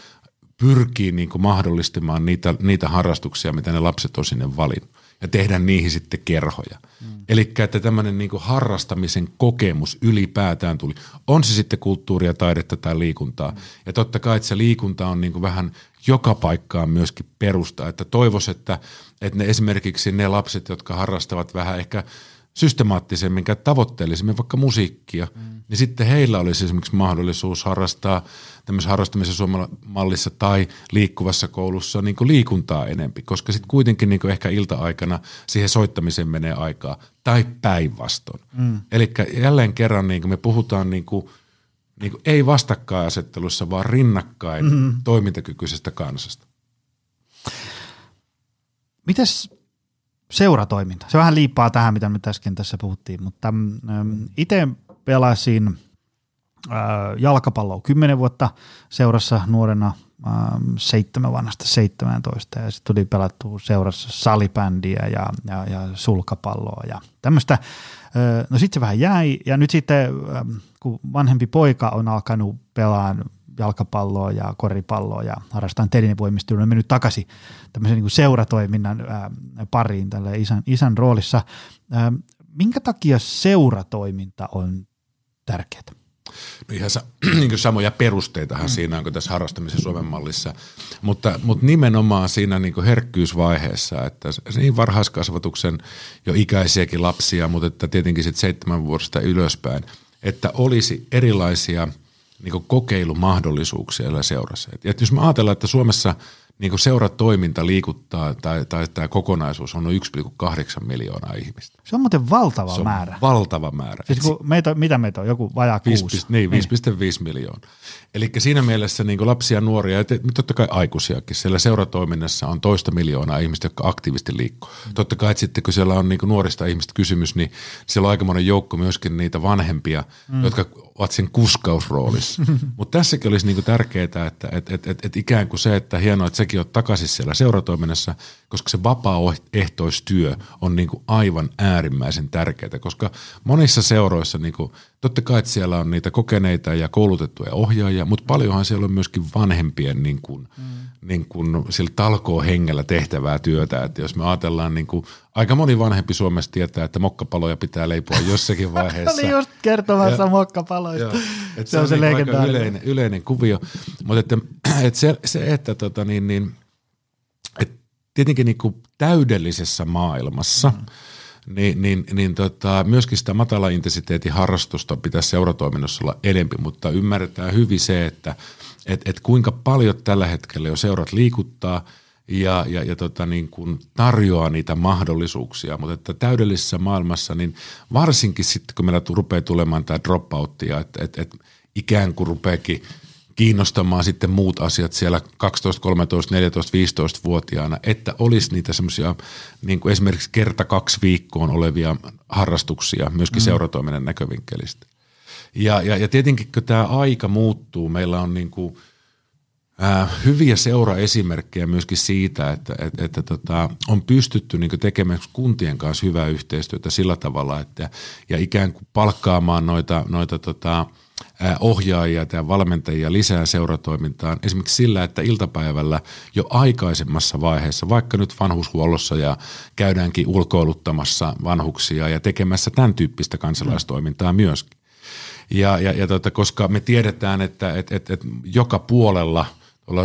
pyrkii niin kuin mahdollistamaan niitä, niitä harrastuksia, mitä ne lapset on sinne valinnut ja tehdä niihin sitten kerhoja. Mm. Eli että tämmöinen niin harrastamisen kokemus ylipäätään tuli. On se sitten kulttuuria, taidetta tai liikuntaa. Mm. Ja totta kai, että se liikunta on niin kuin vähän joka paikkaan myöskin perusta. Että toivoisi, että, että ne esimerkiksi ne lapset, jotka harrastavat vähän ehkä systemaattisemmin, tavoitteellisemmin vaikka musiikkia, mm. niin sitten heillä olisi esimerkiksi mahdollisuus harrastaa – tämmöisessä harrastamisen mallissa tai liikkuvassa koulussa niin kuin liikuntaa enempi, koska sitten kuitenkin niin kuin ehkä ilta-aikana siihen soittamiseen menee aikaa, tai päinvastoin. Mm. Eli jälleen kerran niin kuin me puhutaan niin kuin, niin kuin ei vastakkainasettelussa, vaan rinnakkain mm. toimintakykyisestä kansasta. Mites seuratoiminta? Se vähän liippaa tähän, mitä me äsken tässä puhuttiin, mutta ähm, itse pelasin – jalkapalloa 10 vuotta seurassa nuorena seitsemän vanhasta 17 ja sitten tuli pelattu seurassa salibändiä ja, ja, ja sulkapalloa ja tämmöistä. No sitten se vähän jäi ja nyt sitten kun vanhempi poika on alkanut pelaa jalkapalloa ja koripalloa ja harrastaa telinevoimistelua, on mennyt takaisin tämmöisen niin kuin seuratoiminnan pariin tälle isän, isän roolissa. Minkä takia seuratoiminta on tärkeää? No ihan sa, niin samoja perusteitahan mm. siinä on kuin tässä harrastamisen Suomen mallissa, mutta, mutta nimenomaan siinä niin herkkyysvaiheessa, että niin varhaiskasvatuksen jo ikäisiäkin lapsia, mutta että tietenkin sitten seitsemän vuodesta ylöspäin, että olisi erilaisia niin kokeilumahdollisuuksia siellä seurassa. Et, et jos me ajatellaan, että Suomessa – niin kuin seuratoiminta liikuttaa tai, tai tämä kokonaisuus on noin 1,8 miljoonaa ihmistä. Se on muuten valtava se on määrä. valtava määrä. Siis kun meitä, mitä meitä on, joku vajaa 5, kuusi? Niin, 5,5 niin. miljoonaa. Eli siinä mielessä niin kuin lapsia, nuoria ja totta kai aikuisiakin. Siellä seuratoiminnassa on toista miljoonaa ihmistä, jotka aktiivisesti liikkuu. Mm. Totta kai että sitten kun siellä on niin kuin nuorista ihmistä kysymys, niin siellä on aika monen joukko myöskin niitä vanhempia, mm. jotka ovat sen kuskausroolissa. Mutta tässäkin olisi niinku tärkeää, että et, et, et, et ikään kuin se, että hienoa, että sekin on takaisin siellä seuratoiminnassa, koska se vapaaehtoistyö on niinku aivan äärimmäisen tärkeää, koska monissa seuroissa, niinku, totta kai että siellä on niitä kokeneita ja koulutettuja ohjaajia, mutta paljonhan siellä on myöskin vanhempien niinku, mm niin kuin sillä talkoo hengellä tehtävää työtä. Että jos me ajatellaan, niin kuin, aika moni vanhempi Suomessa tietää, että mokkapaloja pitää leipoa jossakin vaiheessa. Oli just kertomassa ja, mokkapaloista. Joo, että se, se on se niin aika yleinen, yleinen kuvio. Mutta että, että se, se, että tota, niin, niin, että tietenkin niin kuin täydellisessä maailmassa mm niin, niin, niin tota, myöskin sitä matala intensiteetin harrastusta pitäisi seuratoiminnassa olla enempi, mutta ymmärretään hyvin se, että – että et kuinka paljon tällä hetkellä jo seurat liikuttaa ja, ja, ja tota niin kuin tarjoaa niitä mahdollisuuksia, mutta että täydellisessä maailmassa, niin varsinkin sitten kun meillä rupeaa tulemaan tämä dropouttia, että et, et ikään kuin rupeakin kiinnostamaan sitten muut asiat siellä 12, 13, 14, 15-vuotiaana, että olisi niitä semmoisia niin kuin esimerkiksi kerta kaksi viikkoon olevia harrastuksia myöskin mm. seuratoiminnan näkövinkkelistä. Ja, ja, ja tietenkin kun tämä aika muuttuu, meillä on niin kuin, äh, hyviä seuraesimerkkejä myöskin siitä, että, että, että tota, on pystytty niin tekemään kuntien kanssa hyvää yhteistyötä sillä tavalla, että ja ikään kuin palkkaamaan noita, noita tota, ohjaajia ja valmentajia lisää seuratoimintaan esimerkiksi sillä, että iltapäivällä jo aikaisemmassa vaiheessa, vaikka nyt vanhushuollossa ja käydäänkin ulkoiluttamassa vanhuksia ja tekemässä tämän tyyppistä kansalaistoimintaa myöskin. Ja, ja, ja tota, koska me tiedetään, että et, et, et joka puolella,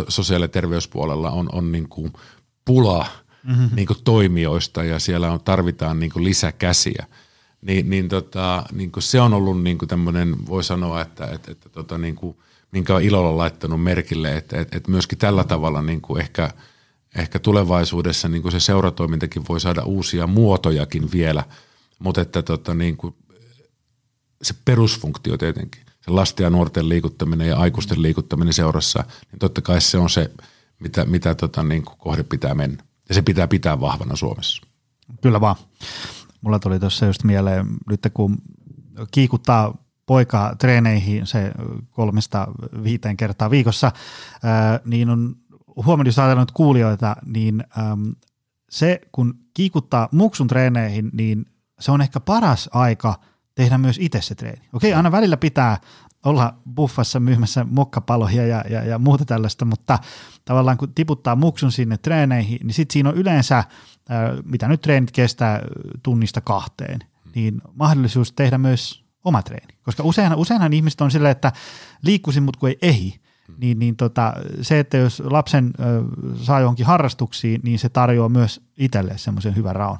sosiaali- ja terveyspuolella on, on niin kuin pula mm-hmm. niin kuin toimijoista ja siellä on, tarvitaan niin kuin lisäkäsiä, niin, niin, tota, niin se on ollut niin tämmöinen, voi sanoa, että, että, että tota, niin kuin, minkä on ilolla laittanut merkille, että, että, että myöskin tällä tavalla niin kuin ehkä, ehkä tulevaisuudessa niin kuin se seuratoimintakin voi saada uusia muotojakin vielä, mutta että tota, niin kuin se perusfunktio tietenkin, se lasten ja nuorten liikuttaminen ja aikuisten liikuttaminen seurassa, niin totta kai se on se, mitä, mitä tota, niin kuin kohde pitää mennä. Ja se pitää pitää vahvana Suomessa. Kyllä vaan. Mulla tuli tuossa just mieleen, nyt kun kiikuttaa poika treeneihin se kolmesta viiteen kertaa viikossa, niin on huomannut, jos ajatellaan kuulijoita, niin se kun kiikuttaa muksun treeneihin, niin se on ehkä paras aika – tehdä myös itse se treeni. Okei, aina välillä pitää olla buffassa myymässä mokkapaloja ja, ja, ja muuta tällaista, mutta tavallaan kun tiputtaa muksun sinne treeneihin, niin sitten siinä on yleensä, mitä nyt treenit kestää tunnista kahteen, niin mahdollisuus tehdä myös oma treeni. Koska useinhan, useinhan ihmiset on silleen, että liikkuisin, mutta kun ei ehi, niin, niin tota, se, että jos lapsen ö, saa johonkin harrastuksiin, niin se tarjoaa myös itselle semmoisen hyvän raon.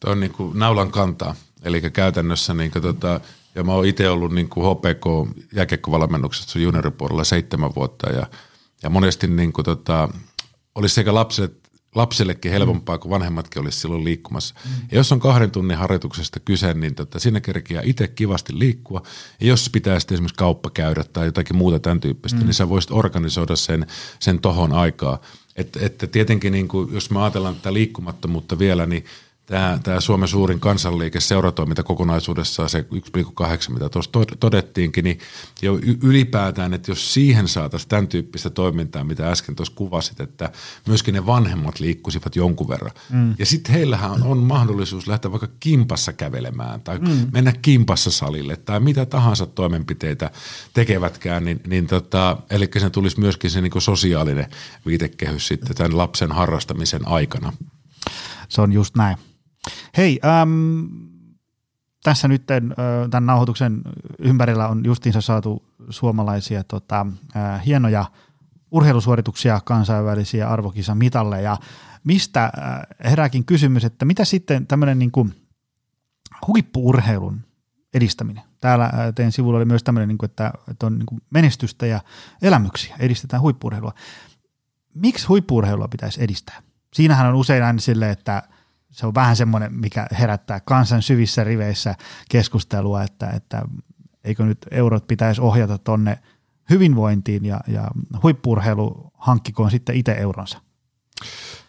Tuo on niin kuin naulan kantaa. Eli käytännössä, niin kuin, tota, ja mä oon itse ollut niin kuin HPK jääkiekkovalmennuksessa junioripuolella seitsemän vuotta ja, ja monesti niin kuin, tota, olisi sekä lapsille, lapsellekin helpompaa, kun vanhemmatkin olisi silloin liikkumassa. Mm. Ja jos on kahden tunnin harjoituksesta kyse, niin tota, sinne kerkeää itse kivasti liikkua. Ja jos pitää sitten esimerkiksi kauppa käydä tai jotakin muuta tämän tyyppistä, mm. niin sä voisit organisoida sen, sen tohon aikaa. Että et tietenkin, niin kuin, jos me ajatellaan tätä liikkumattomuutta vielä, niin – tämä, tämä Suomen suurin kansanliike seuratoiminta kokonaisuudessaan, se 1,8, mitä tuossa todettiinkin, niin jo ylipäätään, että jos siihen saataisiin tämän tyyppistä toimintaa, mitä äsken tuossa kuvasit, että myöskin ne vanhemmat liikkuisivat jonkun verran. Mm. Ja sitten heillähän on, on mahdollisuus lähteä vaikka kimpassa kävelemään tai mm. mennä kimpassa salille tai mitä tahansa toimenpiteitä tekevätkään, niin, niin tota, eli se tulisi myöskin se niin sosiaalinen viitekehys sitten tämän lapsen harrastamisen aikana. Se on just näin. Hei, äm, tässä nyt tämän nauhoituksen ympärillä on justiinsa saatu suomalaisia tota, äh, hienoja urheilusuorituksia, kansainvälisiä arvokisamitalleja. Mistä äh, herääkin kysymys, että mitä sitten tämmöinen niin huippuurheilun edistäminen? Täällä äh, teidän sivulla oli myös tämmöinen, niin kuin, että, että on niin kuin menestystä ja elämyksiä, edistetään huippuurheilua. Miksi huippuurheilua pitäisi edistää? Siinähän on usein aina sille, että – se on vähän semmoinen, mikä herättää kansan syvissä riveissä keskustelua, että, että eikö nyt eurot pitäisi ohjata tonne hyvinvointiin ja, ja huippurheilu hankkikoon sitten itse euronsa.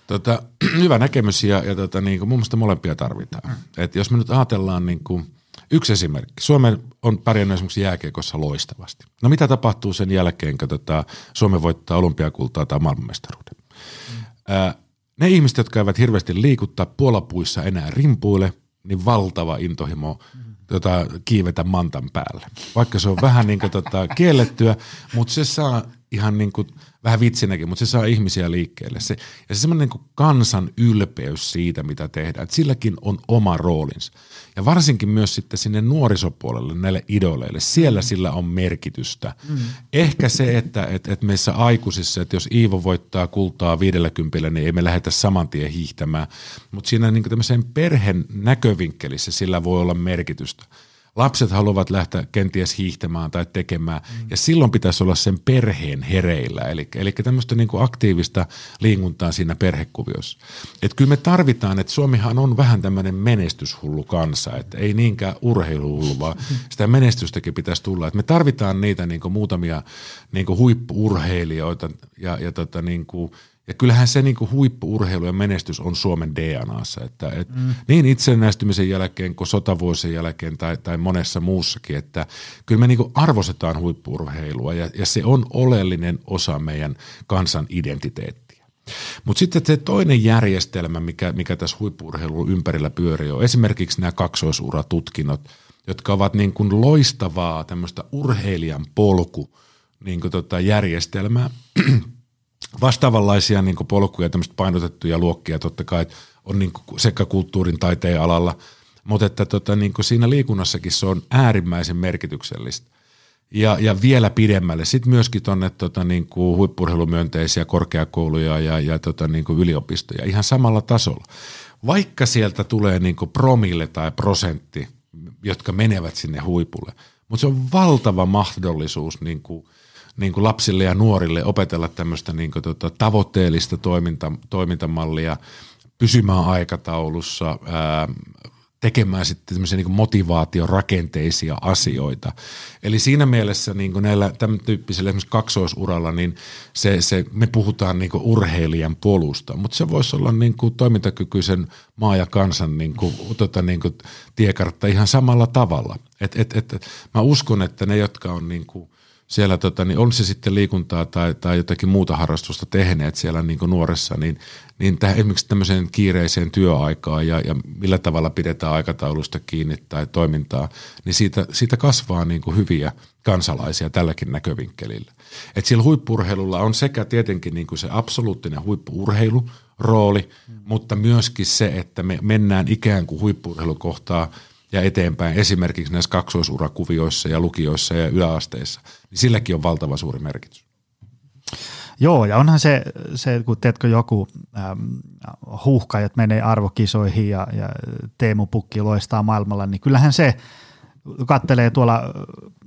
Tota, hyvä näkemys ja, ja tota, niin kuin, mun mielestä molempia tarvitaan. Et jos me nyt ajatellaan niin kuin, Yksi esimerkki. Suomi on pärjännyt esimerkiksi jääkiekossa loistavasti. No mitä tapahtuu sen jälkeen, kun tota Suomi voittaa olympiakultaa tai maailmanmestaruuden? Mm. Ää, ne ihmiset, jotka eivät hirveästi liikuttaa puolapuissa enää rimpuille, niin valtava intohimo tota, kiivetä mantan päälle. Vaikka se on vähän niin kuin, tota, kiellettyä, mutta se saa ihan niin kuin, vähän vitsinäkin, mutta se saa ihmisiä liikkeelle. Se, ja se semmoinen niin kansan ylpeys siitä, mitä tehdään, että silläkin on oma roolinsa. Ja varsinkin myös sitten sinne nuorisopuolelle, näille idoleille, siellä mm. sillä on merkitystä. Mm. Ehkä se, että et, et meissä aikuisissa, että jos Iivo voittaa kultaa 50, niin ei me lähdetä saman tien hiihtämään. Mutta siinä niin tämmöisen perheen näkövinkkelissä sillä voi olla merkitystä lapset haluavat lähteä kenties hiihtämään tai tekemään, mm. ja silloin pitäisi olla sen perheen hereillä, eli, eli tämmöistä niin kuin aktiivista liikuntaa siinä perhekuviossa. Että kyllä me tarvitaan, että Suomihan on vähän tämmöinen menestyshullu kansa, että ei niinkään urheiluhullu, vaan sitä menestystäkin pitäisi tulla. Että me tarvitaan niitä niin kuin muutamia niin kuin huippuurheilijoita ja, ja tota niin kuin – ja kyllähän se niin kuin huippuurheilu ja menestys on Suomen DNAssa, että et mm. niin itsenäistymisen jälkeen kuin sotavuosien jälkeen tai, tai monessa muussakin, että kyllä me niin kuin arvostetaan huippuurheilua ja, ja se on oleellinen osa meidän kansan identiteettiä. Mutta sitten se toinen järjestelmä, mikä, mikä tässä huippuurheilun ympärillä pyörii, on esimerkiksi nämä kaksoisuratutkinnot, jotka ovat niin kuin loistavaa tämmöistä urheilijan polku niin kuin tota järjestelmää, vastaavanlaisia niin polkuja, tämmöistä painotettuja luokkia totta kai on niin sekä kulttuurin taiteen alalla, mutta että tota, niin siinä liikunnassakin se on äärimmäisen merkityksellistä. Ja, ja vielä pidemmälle. Sitten myöskin tuonne tota, niin huippurheilumyönteisiä korkeakouluja ja, ja tota, niin yliopistoja ihan samalla tasolla. Vaikka sieltä tulee niin promille tai prosentti, jotka menevät sinne huipulle, mutta se on valtava mahdollisuus niin kuin – niin kuin lapsille ja nuorille opetella tämmöistä niin kuin tota, tavoitteellista toiminta, toimintamallia, pysymään aikataulussa, ää, tekemään sitten tämmöisiä niin motivaatiorakenteisia asioita. Eli siinä mielessä niin kuin näillä tämän tyyppisellä esimerkiksi kaksoisuralla, niin se, se, me puhutaan niin kuin urheilijan polusta, mutta se voisi olla niin kuin toimintakykyisen maa ja kansan niin kuin, tota, niin kuin tiekartta ihan samalla tavalla. Et, et, et, mä uskon, että ne, jotka on niin kuin siellä, tota, niin on se sitten liikuntaa tai, tai jotakin muuta harrastusta tehneet siellä niin kuin nuoressa, niin, niin tähän, esimerkiksi tämmöiseen kiireiseen työaikaan ja, ja millä tavalla pidetään aikataulusta kiinni tai toimintaa, niin siitä, siitä kasvaa niin kuin hyviä kansalaisia tälläkin näkövinkkelillä. Et sillä huippurheilulla on sekä tietenkin niin kuin se absoluuttinen huippuurheilu, rooli, mm. mutta myöskin se, että me mennään ikään kuin huippurheilukohtaa – ja eteenpäin esimerkiksi näissä kaksoisurakuvioissa ja lukioissa ja yläasteissa, niin silläkin on valtava suuri merkitys. Joo, ja onhan se, se kun teetkö joku ähm, huuhkajat menee arvokisoihin ja, ja Teemu Pukki loistaa maailmalla, niin kyllähän se kattelee tuolla äh,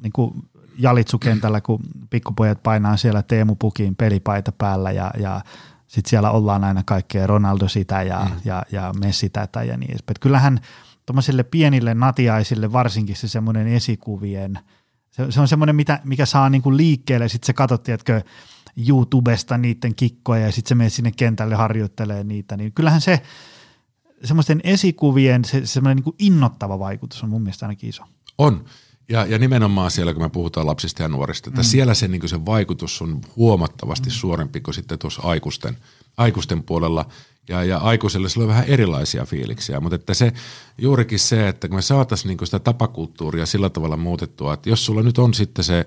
niin kuin Jalitsukentällä, kun pikkupojat painaa siellä Teemu Pukin pelipaita päällä ja, ja sitten siellä ollaan aina kaikkea Ronaldo sitä ja, mm. ja, ja Messi tätä ja niin edespäin. Kyllähän – tuommoisille pienille natiaisille varsinkin se semmoinen esikuvien, se, se on semmoinen, mitä, mikä saa niinku liikkeelle, sitten se katsot, tiedätkö, YouTubesta niiden kikkoja ja sitten se menee sinne kentälle harjoittelee niitä, niin kyllähän se semmoisten esikuvien se, semmoinen niinku innottava vaikutus on mun mielestä ainakin iso. On. Ja, ja nimenomaan siellä, kun me puhutaan lapsista ja nuorista, että mm. siellä se, niin se vaikutus on huomattavasti mm. suurempi kuin sitten tuossa aikuisten, aikuisten puolella. Ja, ja aikuiselle sillä on vähän erilaisia fiiliksiä, mutta että se juurikin se, että kun me saataisiin niin sitä tapakulttuuria sillä tavalla muutettua, että jos sulla nyt on sitten se,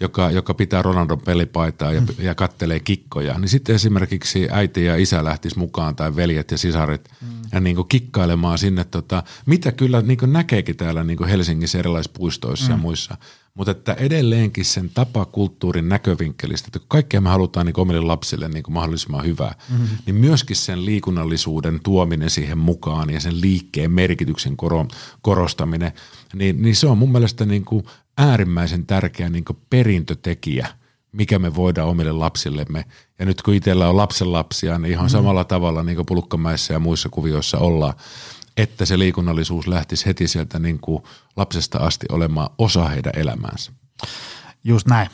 joka, joka pitää Ronaldon pelipaitaa ja, mm. ja kattelee kikkoja, niin sitten esimerkiksi äiti ja isä lähtis mukaan tai veljet ja sisaret mm. ja niin kuin kikkailemaan sinne, tota, mitä kyllä niin kuin näkeekin täällä niin kuin Helsingissä erilaisissa puistoissa mm. ja muissa mutta että edelleenkin sen tapakulttuurin näkövinkkelistä, että kun kaikkea me halutaan niin omille lapsille niin mahdollisimman hyvää, mm-hmm. niin myöskin sen liikunnallisuuden tuominen siihen mukaan ja sen liikkeen merkityksen korostaminen, niin, niin se on mun mielestä niin kuin äärimmäisen tärkeä niin perintötekijä, mikä me voidaan omille lapsillemme. Ja nyt kun itsellä on lapsenlapsia, niin ihan mm-hmm. samalla tavalla niin kuin Pulkkamäessä ja muissa kuvioissa ollaan, että se liikunnallisuus lähtisi heti sieltä niin kuin lapsesta asti olemaan osa heidän elämäänsä. Just näin.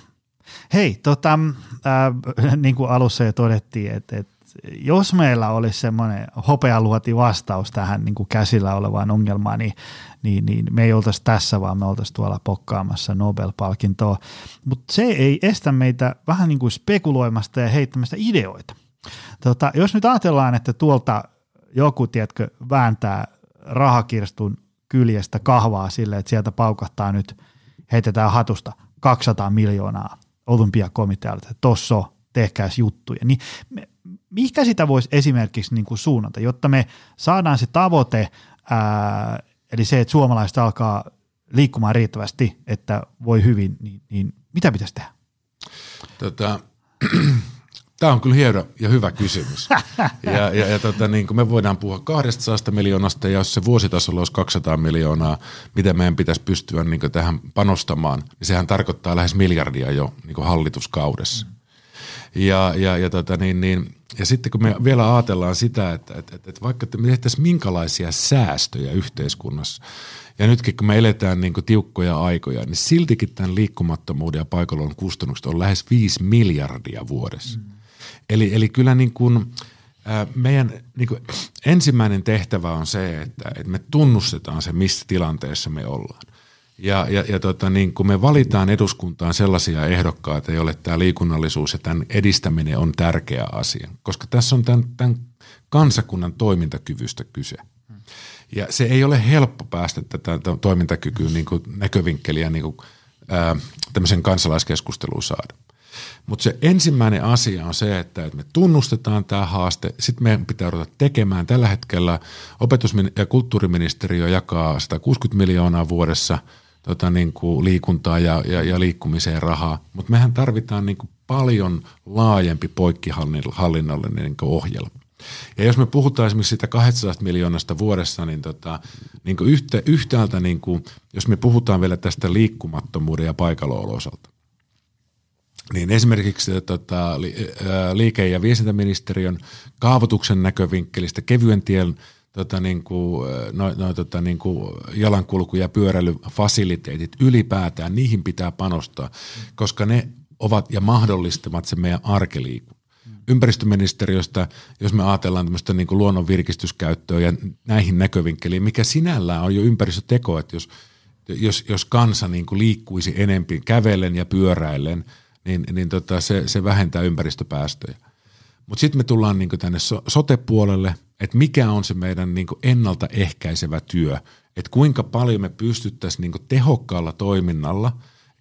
Hei, tota, äh, niin kuin alussa jo todettiin, että, että jos meillä olisi semmoinen hopealuoti vastaus tähän niin kuin käsillä olevaan ongelmaan, niin, niin, niin me ei oltaisi tässä, vaan me oltaisiin tuolla pokkaamassa Nobel-palkintoa. Mutta se ei estä meitä vähän niin kuin spekuloimasta ja heittämästä ideoita. Tota, jos nyt ajatellaan, että tuolta joku, tiedätkö, vääntää rahakirstun kyljestä kahvaa sille, että sieltä paukahtaa nyt, heitetään hatusta 200 miljoonaa olympiakomitealle, että tossa tehkääs juttuja. Niin mikä sitä voisi esimerkiksi niin kuin suunnata, jotta me saadaan se tavoite, ää, eli se, että suomalaiset alkaa liikkumaan riittävästi, että voi hyvin, niin, niin mitä pitäisi tehdä? Tota, Tämä on kyllä hieno ja hyvä kysymys. ja, ja, ja tota, niin kuin me voidaan puhua 200 miljoonasta, ja jos se vuositasolla olisi 200 miljoonaa, mitä meidän pitäisi pystyä niin tähän panostamaan, niin sehän tarkoittaa lähes miljardia jo niin hallituskaudessa. Mm. Ja, ja, ja, tota, niin, niin, ja sitten kun me vielä ajatellaan sitä, että, että, että, että vaikka me tehtäisiin minkälaisia säästöjä yhteiskunnassa, ja nytkin kun me eletään niin kuin tiukkoja aikoja, niin siltikin tämän liikkumattomuuden ja paikalon kustannukset on lähes 5 miljardia vuodessa. Mm. Eli, eli kyllä niin kuin, ää, meidän niin kuin ensimmäinen tehtävä on se, että, että me tunnustetaan se, missä tilanteessa me ollaan. Ja, ja, ja tota, niin kun me valitaan eduskuntaan sellaisia ehdokkaita, joille tämä liikunnallisuus ja tämän edistäminen on tärkeä asia, koska tässä on tämän, tämän kansakunnan toimintakyvystä kyse. Ja se ei ole helppo päästä tätä toimintakykyyn niin kuin näkövinkkeliä niin kuin, ää, tämmöisen kansalaiskeskusteluun saada. Mutta se ensimmäinen asia on se, että me tunnustetaan tämä haaste, sitten meidän pitää ruveta tekemään. Tällä hetkellä opetus- ja kulttuuriministeriö jakaa 160 miljoonaa vuodessa tota, niin kuin liikuntaa ja, ja, ja liikkumiseen rahaa, mutta mehän tarvitaan niin kuin paljon laajempi poikkihallinnollinen niin ohjelma. Ja jos me puhutaan esimerkiksi sitä 800 miljoonasta vuodessa, niin, tota, niin kuin yhtä, yhtäältä, niin kuin, jos me puhutaan vielä tästä liikkumattomuuden ja paikalloonolosalta, niin esimerkiksi tota, liike- ja viestintäministeriön kaavoituksen näkövinkkelistä kevyen tien tota, niin kuin, no, no, tota, niin kuin jalankulku- ja pyöräilyfasiliteetit ylipäätään, niihin pitää panostaa, koska ne ovat ja mahdollistavat se meidän arkeliikun. Ympäristöministeriöstä, jos me ajatellaan tämmöistä niin kuin luonnon virkistyskäyttöä ja näihin näkövinkkeliin, mikä sinällään on jo ympäristöteko, että jos, jos, jos kansa niin kuin liikkuisi enempi kävellen ja pyöräillen – niin, niin tota, se, se vähentää ympäristöpäästöjä. Mutta sitten me tullaan niin tänne so, sote-puolelle, että mikä on se meidän niin ennaltaehkäisevä työ, että kuinka paljon me pystyttäisiin niin tehokkaalla toiminnalla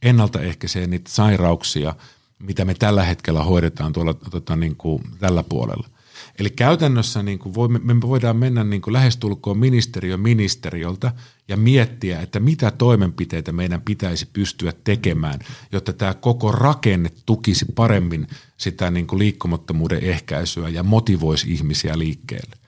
ennaltaehkäiseen niitä sairauksia, mitä me tällä hetkellä hoidetaan tuolla tota, niin kuin tällä puolella. Eli käytännössä niin kuin voimme, me voidaan mennä niin kuin lähestulkoon ministeriö ministeriöltä ja miettiä, että mitä toimenpiteitä meidän pitäisi pystyä tekemään, jotta tämä koko rakenne tukisi paremmin sitä niin kuin liikkumattomuuden ehkäisyä ja motivoisi ihmisiä liikkeelle.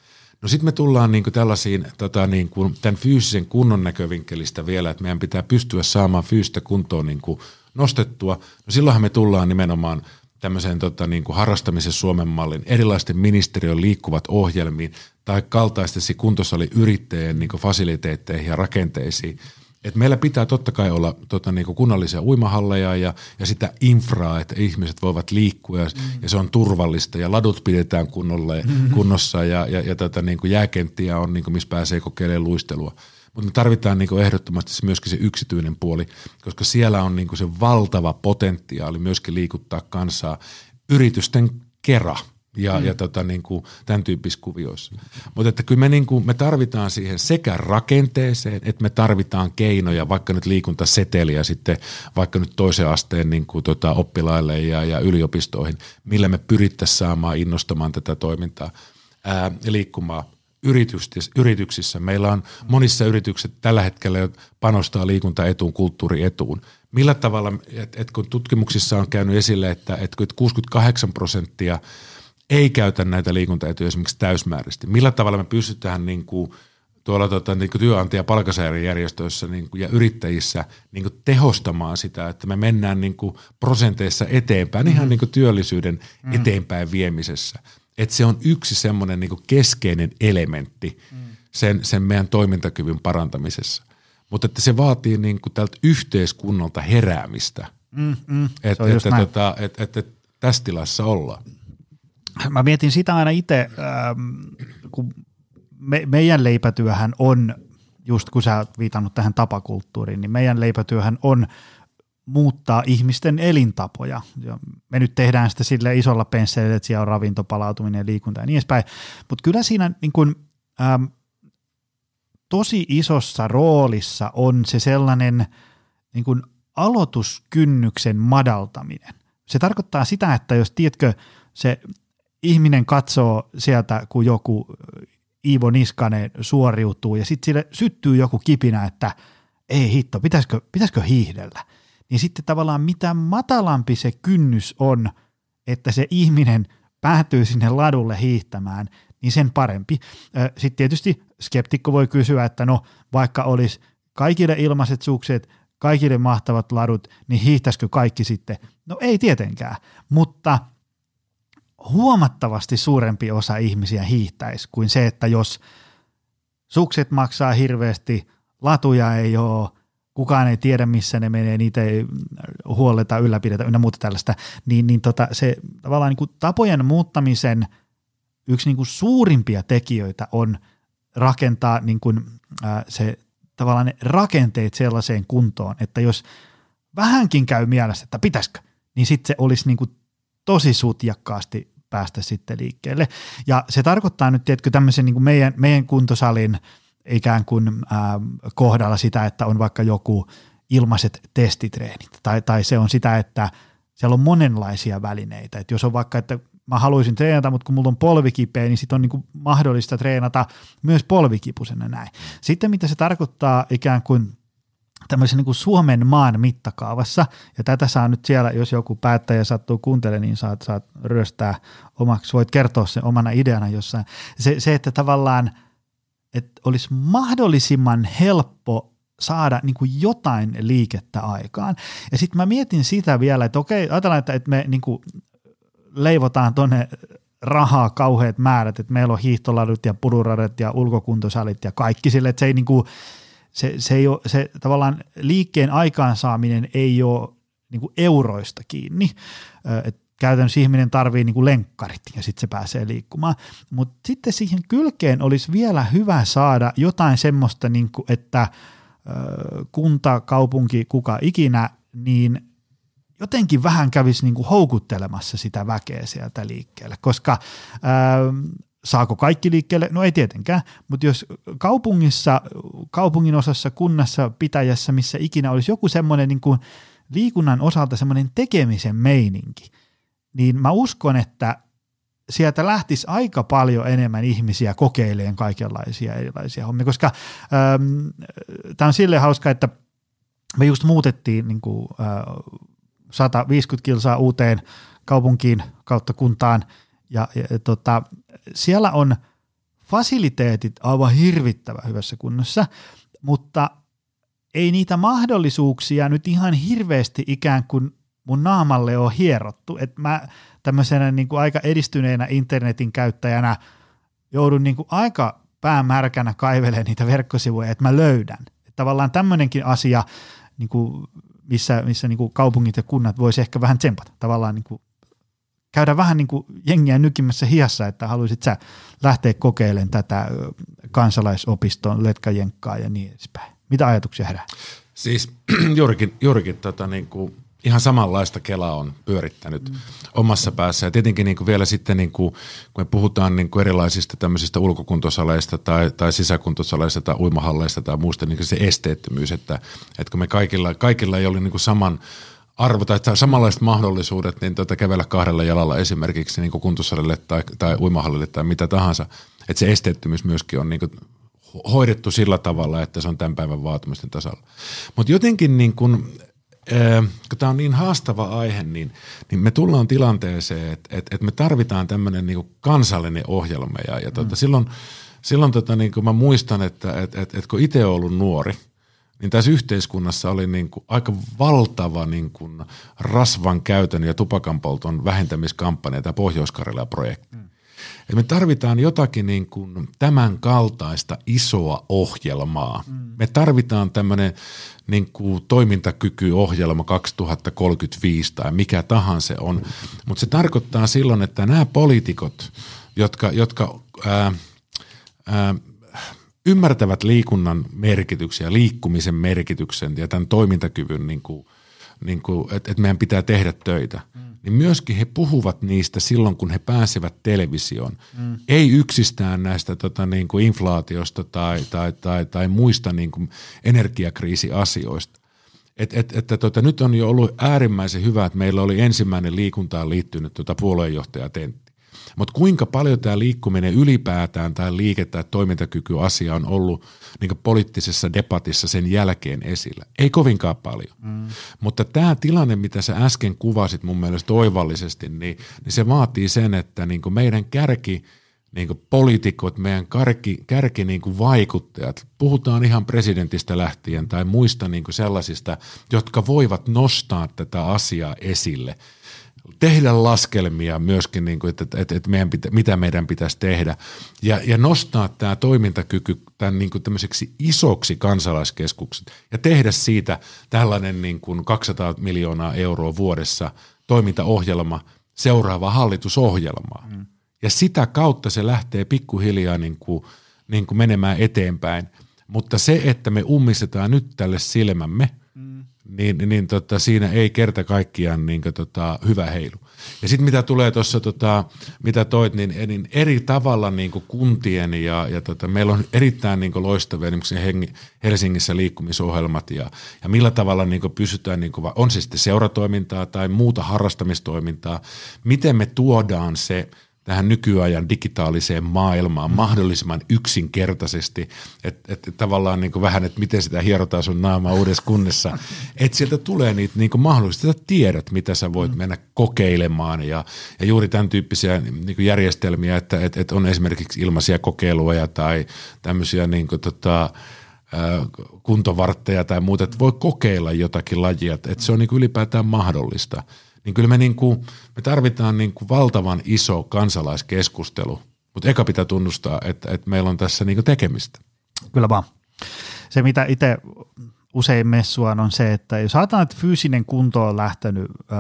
No sitten me tullaan niin kuin tällaisiin tota niin kuin tämän fyysisen kunnon näkövinkkelistä vielä, että meidän pitää pystyä saamaan fyysistä kuntoon niin kuin nostettua. No silloinhan me tullaan nimenomaan tämmöiseen tota, niin kuin harrastamisen Suomen mallin, erilaisten ministeriön liikkuvat ohjelmiin tai kaltaistesi kuntosaliyrittäjien niin fasiliteetteihin ja rakenteisiin. Et meillä pitää totta kai olla tota, niin kuin kunnallisia uimahalleja ja, ja sitä infraa, että ihmiset voivat liikkua ja, mm. ja se on turvallista ja ladut pidetään kunnolle, mm-hmm. kunnossa ja, ja, ja tota, niin kuin jääkenttiä on, niin kuin, missä pääsee kokeilemaan luistelua. Mutta me tarvitaan niin ehdottomasti myöskin se yksityinen puoli, koska siellä on niin se valtava potentiaali myöskin liikuttaa kansaa yritysten kera ja, mm. ja tota, niin kuin tämän tyyppisissä kuvioissa. Mutta että kyllä me, niin kuin, me tarvitaan siihen sekä rakenteeseen, että me tarvitaan keinoja, vaikka nyt liikuntaseteliä sitten vaikka nyt toisen asteen niin kuin, tota, oppilaille ja, ja yliopistoihin, millä me pyrittäisiin saamaan innostamaan tätä toimintaa ää, liikkumaan yrityksissä. Meillä on monissa yritykset tällä hetkellä jo panostaa liikuntaetuun, kulttuurietuun. Millä tavalla, että et kun tutkimuksissa on käynyt esille, että et 68 prosenttia ei käytä näitä liikuntaetuja esimerkiksi täysmääräisesti, millä tavalla me pystytään niin kuin tuolla tota, niin kuin työnantaja- ja palkasäärijärjestöissä niin kuin, ja yrittäjissä niin kuin tehostamaan sitä, että me mennään niin kuin prosenteissa eteenpäin, mm-hmm. ihan niin kuin työllisyyden mm-hmm. eteenpäin viemisessä – että se on yksi semmoinen niin keskeinen elementti mm. sen, sen meidän toimintakyvyn parantamisessa. Mutta että se vaatii niin kuin tältä yhteiskunnalta heräämistä, mm, mm. että et, et, tota, et, et, et, tässä tilassa ollaan. Mä mietin sitä aina itse, ähm, kun me, meidän leipätyöhän on, just kun sä oot viitannut tähän tapakulttuuriin, niin meidän leipätyöhän on muuttaa ihmisten elintapoja. Ja me nyt tehdään sitä sille isolla pensseillä, että siellä on ravinto, palautuminen, liikunta ja niin edespäin. Mutta kyllä siinä niin kun, ähm, tosi isossa roolissa on se sellainen niin kun aloituskynnyksen madaltaminen. Se tarkoittaa sitä, että jos tiedätkö, se ihminen katsoo sieltä, kun joku Iivo Niskanen suoriutuu ja sitten sille syttyy joku kipinä, että ei hitto, pitäisikö, pitäisikö hiihdellä. Niin sitten tavallaan mitä matalampi se kynnys on, että se ihminen päätyy sinne ladulle hiihtämään, niin sen parempi. Sitten tietysti skeptikko voi kysyä, että no vaikka olisi kaikille ilmaiset sukset, kaikille mahtavat ladut, niin hiihtäisikö kaikki sitten? No ei tietenkään, mutta – huomattavasti suurempi osa ihmisiä hiihtäisi kuin se, että jos sukset maksaa hirveästi, latuja ei ole, kukaan ei tiedä, missä ne menee, niitä ei huoleta, ylläpidetä ynnä muuta tällaista, niin, niin tota, se tavallaan niin kuin tapojen muuttamisen yksi niin kuin suurimpia tekijöitä on rakentaa niin kuin, ää, se tavallaan ne rakenteet sellaiseen kuntoon, että jos vähänkin käy mielessä, että pitäisikö, niin sitten se olisi niin kuin tosi sutjakkaasti päästä sitten liikkeelle. Ja se tarkoittaa nyt, tiedätkö, tämmöisen niin kuin meidän, meidän kuntosalin ikään kuin äh, kohdalla sitä, että on vaikka joku ilmaiset testitreenit, tai, tai se on sitä, että siellä on monenlaisia välineitä. Että jos on vaikka, että mä haluaisin treenata, mutta kun mulla on polvikipeä, niin sitten on niin mahdollista treenata myös polvikipusena näin. Sitten mitä se tarkoittaa ikään kuin tämmöisen niin kuin Suomen maan mittakaavassa, ja tätä saa nyt siellä, jos joku päättäjä sattuu kuuntelemaan, niin saat, saat ryöstää omaksi, voit kertoa sen omana ideana jossain. Se, se että tavallaan, että olisi mahdollisimman helppo saada niin kuin jotain liikettä aikaan. Ja sitten mä mietin sitä vielä, että okei, ajatellaan, että, että me niin kuin leivotaan tuonne rahaa kauheat määrät, että meillä on hiihtoladut ja pururadet ja ulkokuntosalit ja kaikki sille, että se ei niin kuin, se, se, ei ole, se tavallaan liikkeen aikaansaaminen ei ole niin kuin euroista kiinni. Et käytännössä ihminen tarvii niin kuin lenkkarit ja sitten se pääsee liikkumaan. Mutta sitten siihen kylkeen olisi vielä hyvä saada jotain semmoista, niin kuin, että kunta, kaupunki, kuka ikinä, niin jotenkin vähän kävisi niin kuin houkuttelemassa sitä väkeä sieltä liikkeelle, koska Saako kaikki liikkeelle? No ei tietenkään, mutta jos kaupungissa, kaupungin osassa, kunnassa, pitäjässä, missä ikinä olisi joku semmoinen niin kuin liikunnan osalta semmoinen tekemisen meininki, niin mä uskon, että sieltä lähtisi aika paljon enemmän ihmisiä kokeilemaan kaikenlaisia erilaisia hommia, koska ähm, tämä on silleen hauska, että me just muutettiin niin kuin, äh, 150 kilsaa uuteen kaupunkiin kautta kuntaan, ja, ja tota, siellä on fasiliteetit aivan hirvittävä hyvässä kunnossa, mutta ei niitä mahdollisuuksia nyt ihan hirveästi ikään kuin mun naamalle on hierottu. että mä tämmöisenä niin kuin aika edistyneenä internetin käyttäjänä joudun niin kuin aika päämärkänä kaivelemaan niitä verkkosivuja, että mä löydän. Että tavallaan tämmöinenkin asia, niin kuin missä, missä niin kuin kaupungit ja kunnat voisi ehkä vähän tsempata. Tavallaan niin kuin käydä vähän niin kuin jengiä nykimässä hiassa, että haluaisit sä lähteä kokeilemaan tätä kansalaisopiston letkajenkkaa ja niin edespäin. Mitä ajatuksia herää? Siis juurikin, juurikin tota, niin kuin ihan samanlaista Kela on pyörittänyt mm. omassa päässä. Ja tietenkin niin kuin vielä sitten, niin kuin, kun me puhutaan niin kuin erilaisista tämmöisistä ulkokuntosaleista tai, tai sisäkuntosaleista tai uimahalleista tai muusta, niin se esteettömyys, että, että kun me kaikilla, kaikilla ei ole niin kuin saman – arvo tai samanlaiset mahdollisuudet niin tuota, kävellä kahdella jalalla esimerkiksi niin kuntosalille tai, tai uimahallille tai mitä tahansa. Että se esteettömyys myöskin on niin kuin hoidettu sillä tavalla, että se on tämän päivän vaatimusten tasalla. Mutta jotenkin niin kun, äh, kun tämä on niin haastava aihe, niin, niin me tullaan tilanteeseen, että et, et me tarvitaan tämmöinen niin kansallinen ohjelma. Ja, ja tuota, mm. silloin, silloin tota, niin mä muistan, että et, et, et kun itse olen ollut nuori – niin tässä yhteiskunnassa oli niin kuin aika valtava niin kuin rasvan käytön ja tupakanpolton vähentämiskampanja, tämä pohjois projekti mm. Et me tarvitaan jotakin niin kuin tämän kaltaista isoa ohjelmaa. Mm. Me tarvitaan tämmöinen niin kuin toimintakykyohjelma 2035 tai mikä tahansa se on. Mutta se tarkoittaa silloin, että nämä poliitikot, jotka, jotka ää, ää, ymmärtävät liikunnan merkityksen ja liikkumisen merkityksen ja tämän toimintakyvyn, niin kuin, niin kuin, että, että meidän pitää tehdä töitä, mm. niin myöskin he puhuvat niistä silloin, kun he pääsevät televisioon. Mm. Ei yksistään näistä tota, niin kuin inflaatiosta tai, tai, tai, tai muista niin kuin energiakriisiasioista. Et, et, että tota, nyt on jo ollut äärimmäisen hyvä, että meillä oli ensimmäinen liikuntaan liittynyt tota, puolueenjohtaja Tentti mutta kuinka paljon tämä liikkuminen ylipäätään tai liike- tai toimintakykyasia on ollut niin poliittisessa debatissa sen jälkeen esillä? Ei kovinkaan paljon. Mm. Mutta tämä tilanne, mitä sä äsken kuvasit mun mielestä toivallisesti, niin, niin se vaatii sen, että niin meidän kärki – niin poliitikot, meidän kärki, kärki niin kuin vaikuttajat, puhutaan ihan presidentistä lähtien tai muista niin kuin sellaisista, jotka voivat nostaa tätä asiaa esille – tehdä laskelmia myöskin, niin kuin, että, että, että meidän pitä, mitä meidän pitäisi tehdä ja, ja nostaa tämä toimintakyky tämän niin kuin tämmöiseksi isoksi kansalaiskeskukset ja tehdä siitä tällainen niin kuin 200 miljoonaa euroa vuodessa toimintaohjelma seuraava hallitusohjelmaa. Mm. Ja sitä kautta se lähtee pikkuhiljaa niin kuin, niin kuin menemään eteenpäin. Mutta se, että me ummistetaan nyt tälle silmämme – niin, niin tota, siinä ei kerta kaikkiaan niin, tota, hyvä heilu. Ja sitten mitä tulee tuossa, tota, mitä toit, niin, niin eri tavalla niin kuntien ja, ja tota, meillä on erittäin niin loistavia niin Helsingissä liikkumisohjelmat ja, ja millä tavalla niin pysytään, niin on se sitten seuratoimintaa tai muuta harrastamistoimintaa, miten me tuodaan se – tähän nykyajan digitaaliseen maailmaan mahdollisimman yksinkertaisesti, että et, tavallaan niin vähän, että miten sitä hierotaan sun naamaa uudessa kunnassa, että sieltä tulee niitä niin mahdollisesti, että tiedät, mitä sä voit mm. mennä kokeilemaan. Ja, ja juuri tämän tyyppisiä niin järjestelmiä, että et, et on esimerkiksi ilmaisia kokeiluja tai tämmöisiä niin kuin tota, kuntovartteja tai muuta, että voi kokeilla jotakin lajia, että se on niin ylipäätään mahdollista – niin kyllä me, niin kuin, me tarvitaan niin kuin valtavan iso kansalaiskeskustelu, mutta eka pitää tunnustaa, että, että meillä on tässä niin kuin tekemistä. Kyllä vaan. Se, mitä itse usein messuan on se, että jos ajatellaan, että fyysinen kunto on lähtenyt ö,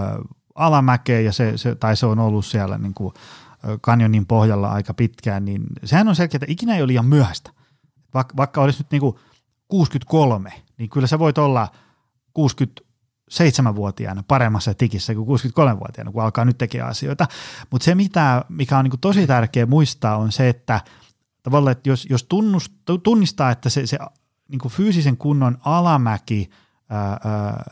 alamäkeen ja se, se, tai se on ollut siellä niin kuin, kanjonin pohjalla aika pitkään, niin sehän on selkeä, että ikinä ei ole liian myöhäistä. Vaik, vaikka olisi nyt niin kuin 63, niin kyllä se voit olla 60 seitsemänvuotiaana paremmassa tikissä kuin 63-vuotiaana, kun alkaa nyt tekemään asioita. Mutta se, mitä, mikä on niin tosi tärkeää muistaa, on se, että tavallaan, että jos, jos tunnust, tunnistaa, että se, se niin fyysisen kunnon alamäki ää, ää,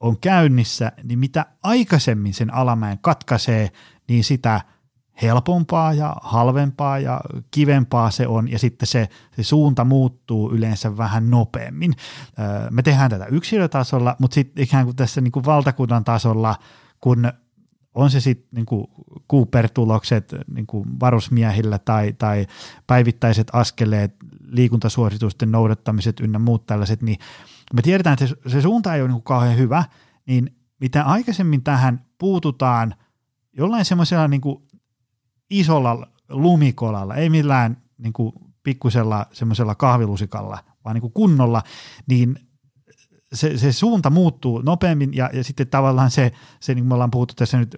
on käynnissä, niin mitä aikaisemmin sen alamäen katkaisee, niin sitä – helpompaa ja halvempaa ja kivempaa se on ja sitten se, se suunta muuttuu yleensä vähän nopeammin. Me tehdään tätä yksilötasolla, mutta sitten ikään kuin tässä niin kuin valtakunnan tasolla, kun on se sitten niin Cooper-tulokset niin varusmiehillä tai, tai päivittäiset askeleet, liikuntasuositusten noudattamiset ynnä muut tällaiset, niin me tiedetään, että se, se suunta ei ole niin kauhean hyvä, niin mitä aikaisemmin tähän puututaan jollain semmoisella niin kuin isolla lumikolalla, ei millään niin kuin pikkusella semmoisella kahvilusikalla, vaan niin kuin kunnolla, niin se, se suunta muuttuu nopeammin ja, ja sitten tavallaan se, se, niin kuin me ollaan puhuttu tässä nyt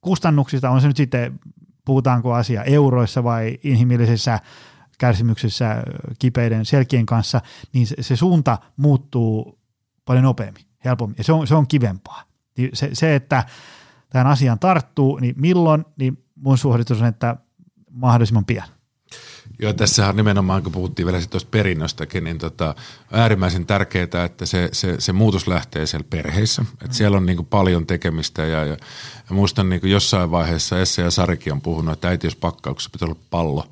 kustannuksista, on se nyt sitten, puhutaanko asia euroissa vai inhimillisessä kärsimyksessä kipeiden selkien kanssa, niin se, se suunta muuttuu paljon nopeammin, helpommin ja se on, se on kivempaa. Niin se, se, että tähän asiaan tarttuu, niin milloin, niin mun suositus on, että mahdollisimman pian. Joo, tässä on nimenomaan, kun puhuttiin vielä tuosta perinnöstäkin, niin tota, äärimmäisen tärkeää, että se, se, se muutos lähtee siellä perheissä. Että mm. siellä on niin kuin paljon tekemistä ja, ja, ja muistan niin jossain vaiheessa Esse ja Sarikin on puhunut, että äitiyspakkauksessa pitää olla pallo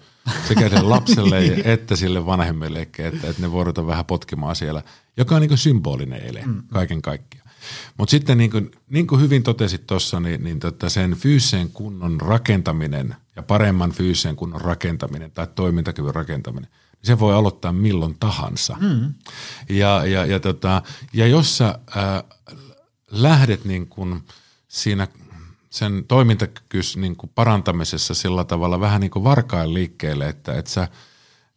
sekä sille lapselle että sille vanhemmille, että, että ne voidaan vähän potkimaan siellä, joka on niin symbolinen ele mm. kaiken kaikkiaan. Mutta sitten niin kuin, niin kuin hyvin totesit tuossa, niin, niin tota sen fyysisen kunnon rakentaminen ja paremman fyysisen kunnon rakentaminen tai toimintakyvyn rakentaminen, niin se voi aloittaa milloin tahansa. Mm. Ja, ja, ja, tota, ja jos sä ää, lähdet niin kuin siinä sen toimintakyky niin kuin parantamisessa sillä tavalla vähän niin kuin varkain liikkeelle, että, että sä,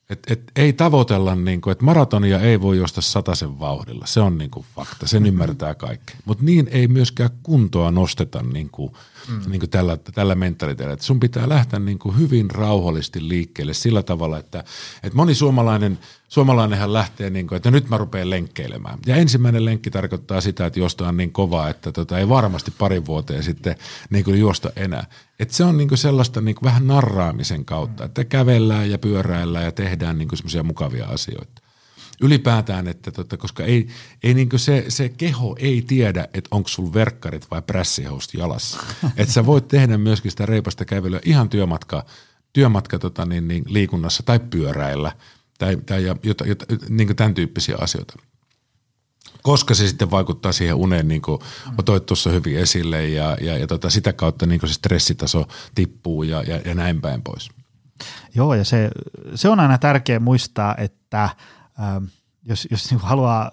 et, et, ei tavoitella, niin kuin, että maratonia ei voi juosta sataisen vauhdilla. Se on niin kuin fakta, sen ymmärtää kaikki. Mutta niin ei myöskään kuntoa nosteta niin kuin, mm. niin kuin tällä, tällä mentaliteetillä. Sun pitää lähteä niin kuin hyvin rauhallisesti liikkeelle sillä tavalla, että, että moni suomalainen, suomalainenhan lähtee, niin kuin, että nyt mä rupean lenkkeilemään. Ja ensimmäinen lenkki tarkoittaa sitä, että jostain niin kovaa, että tota, ei varmasti pari vuoteen sitten niin kuin juosta enää. Et se on niin kuin sellaista niin kuin vähän narraamisen kautta, että kävellään ja pyöräillään ja tehdään niin semmoisia mukavia asioita ylipäätään, että tota, koska ei, ei niin se, se keho ei tiedä, että onko sulla verkkarit vai prässihoust jalassa. että sä voit tehdä myöskin sitä reipasta kävelyä ihan työmatka, työmatka tota, niin, niin, liikunnassa tai pyöräillä tai, tai jota, jota, niin tämän tyyppisiä asioita. Koska se sitten vaikuttaa siihen uneen, niin kuin otoit tuossa hyvin esille ja, ja, ja tota, sitä kautta niin se stressitaso tippuu ja, ja, ja näin päin pois. Joo, ja se, se on aina tärkeää muistaa, että – Ähm, jos, jos niin haluaa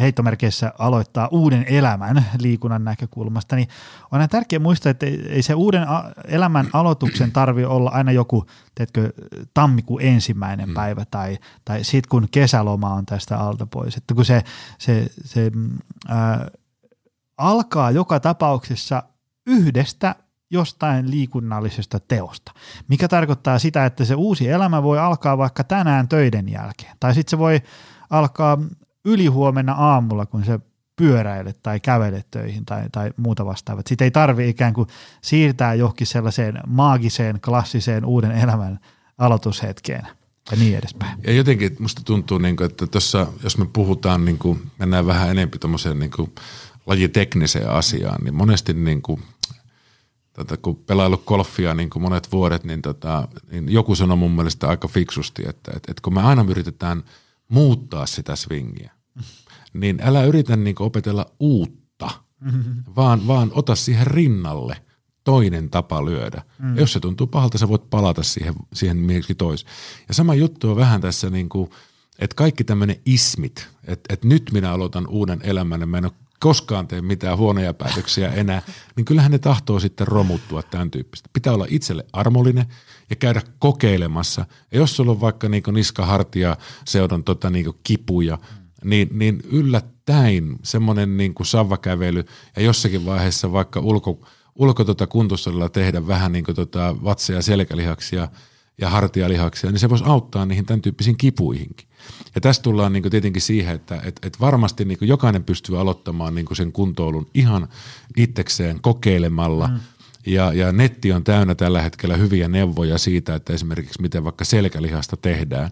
heittomerkeissä aloittaa uuden elämän liikunnan näkökulmasta, niin on tärkeää muistaa, että ei se uuden elämän aloituksen tarvi olla aina joku, teetkö, tammikuun ensimmäinen mm. päivä tai, tai sitten kun kesäloma on tästä alta pois. Että kun se, se, se ää, äh, alkaa joka tapauksessa yhdestä jostain liikunnallisesta teosta, mikä tarkoittaa sitä, että se uusi elämä voi alkaa vaikka tänään töiden jälkeen, tai sitten se voi alkaa ylihuomenna aamulla, kun se pyöräilet tai kävelet töihin tai, tai muuta vastaavaa. Sitten ei tarvi ikään kuin siirtää johonkin sellaiseen maagiseen, klassiseen uuden elämän aloitushetkeen ja niin edespäin. Ja jotenkin musta tuntuu, niin kuin, että tuossa, jos me puhutaan, niin kuin, mennään vähän enemmän tuommoiseen niin lajitekniseen asiaan, niin monesti niin kuin, tota, kun pelaillut golfia niin kuin monet vuodet, niin, tota, niin joku sanoi mun mielestä aika fiksusti, että, että, että kun me aina yritetään muuttaa sitä swingiä, niin älä yritä niin opetella uutta, mm-hmm. vaan, vaan ota siihen rinnalle toinen tapa lyödä. Mm. Ja jos se tuntuu pahalta, sä voit palata siihen, siihen myöskin tois. Ja sama juttu on vähän tässä, niin kuin, että kaikki tämmöinen ismit, että, että nyt minä aloitan uuden elämän ja mä en ole koskaan tee mitään huonoja päätöksiä enää, niin kyllähän ne tahtoo sitten romuttua tämän tyyppistä. Pitää olla itselle armollinen ja käydä kokeilemassa. Ja jos sulla on vaikka niin niska-hartia seudon tota niin kipuja, niin, niin yllättäin semmoinen niin savvakävely ja jossakin vaiheessa vaikka ulko, ulko tota tehdä vähän niin tota vatsa- ja selkälihaksia ja hartialihaksia, niin se voisi auttaa niihin tämän tyyppisiin kipuihinkin. Ja tässä tullaan niin tietenkin siihen, että et, et varmasti niin jokainen pystyy aloittamaan niin sen kuntoilun ihan itsekseen kokeilemalla. Ja, ja netti on täynnä tällä hetkellä hyviä neuvoja siitä, että esimerkiksi miten vaikka selkälihasta tehdään.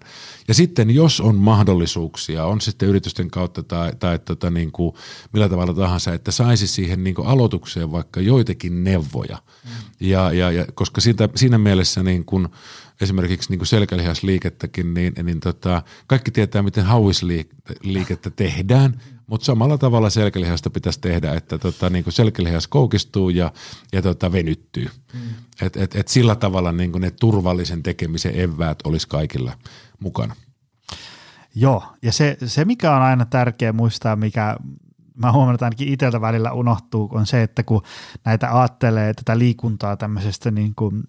Ja sitten jos on mahdollisuuksia, on sitten yritysten kautta tai, tai tota niin kuin millä tavalla tahansa, että saisi siihen niin kuin aloitukseen vaikka joitakin neuvoja. Mm. Ja, ja, ja koska siitä, siinä mielessä niin kuin – esimerkiksi niin kuin selkälihasliikettäkin, niin, niin tota, kaikki tietää, miten hauisliikettä tehdään, mutta samalla tavalla selkälihasta pitäisi tehdä, että tota, niin kuin selkälihas koukistuu ja, ja tota, venyttyy. Mm. Et, et, et sillä tavalla niin kuin ne turvallisen tekemisen eväät olisi kaikilla mukana. Joo, ja se, se mikä on aina tärkeä muistaa, mikä mä huomaan, että ainakin itseltä välillä unohtuu, on se, että kun näitä ajattelee tätä liikuntaa tämmöisestä niin kuin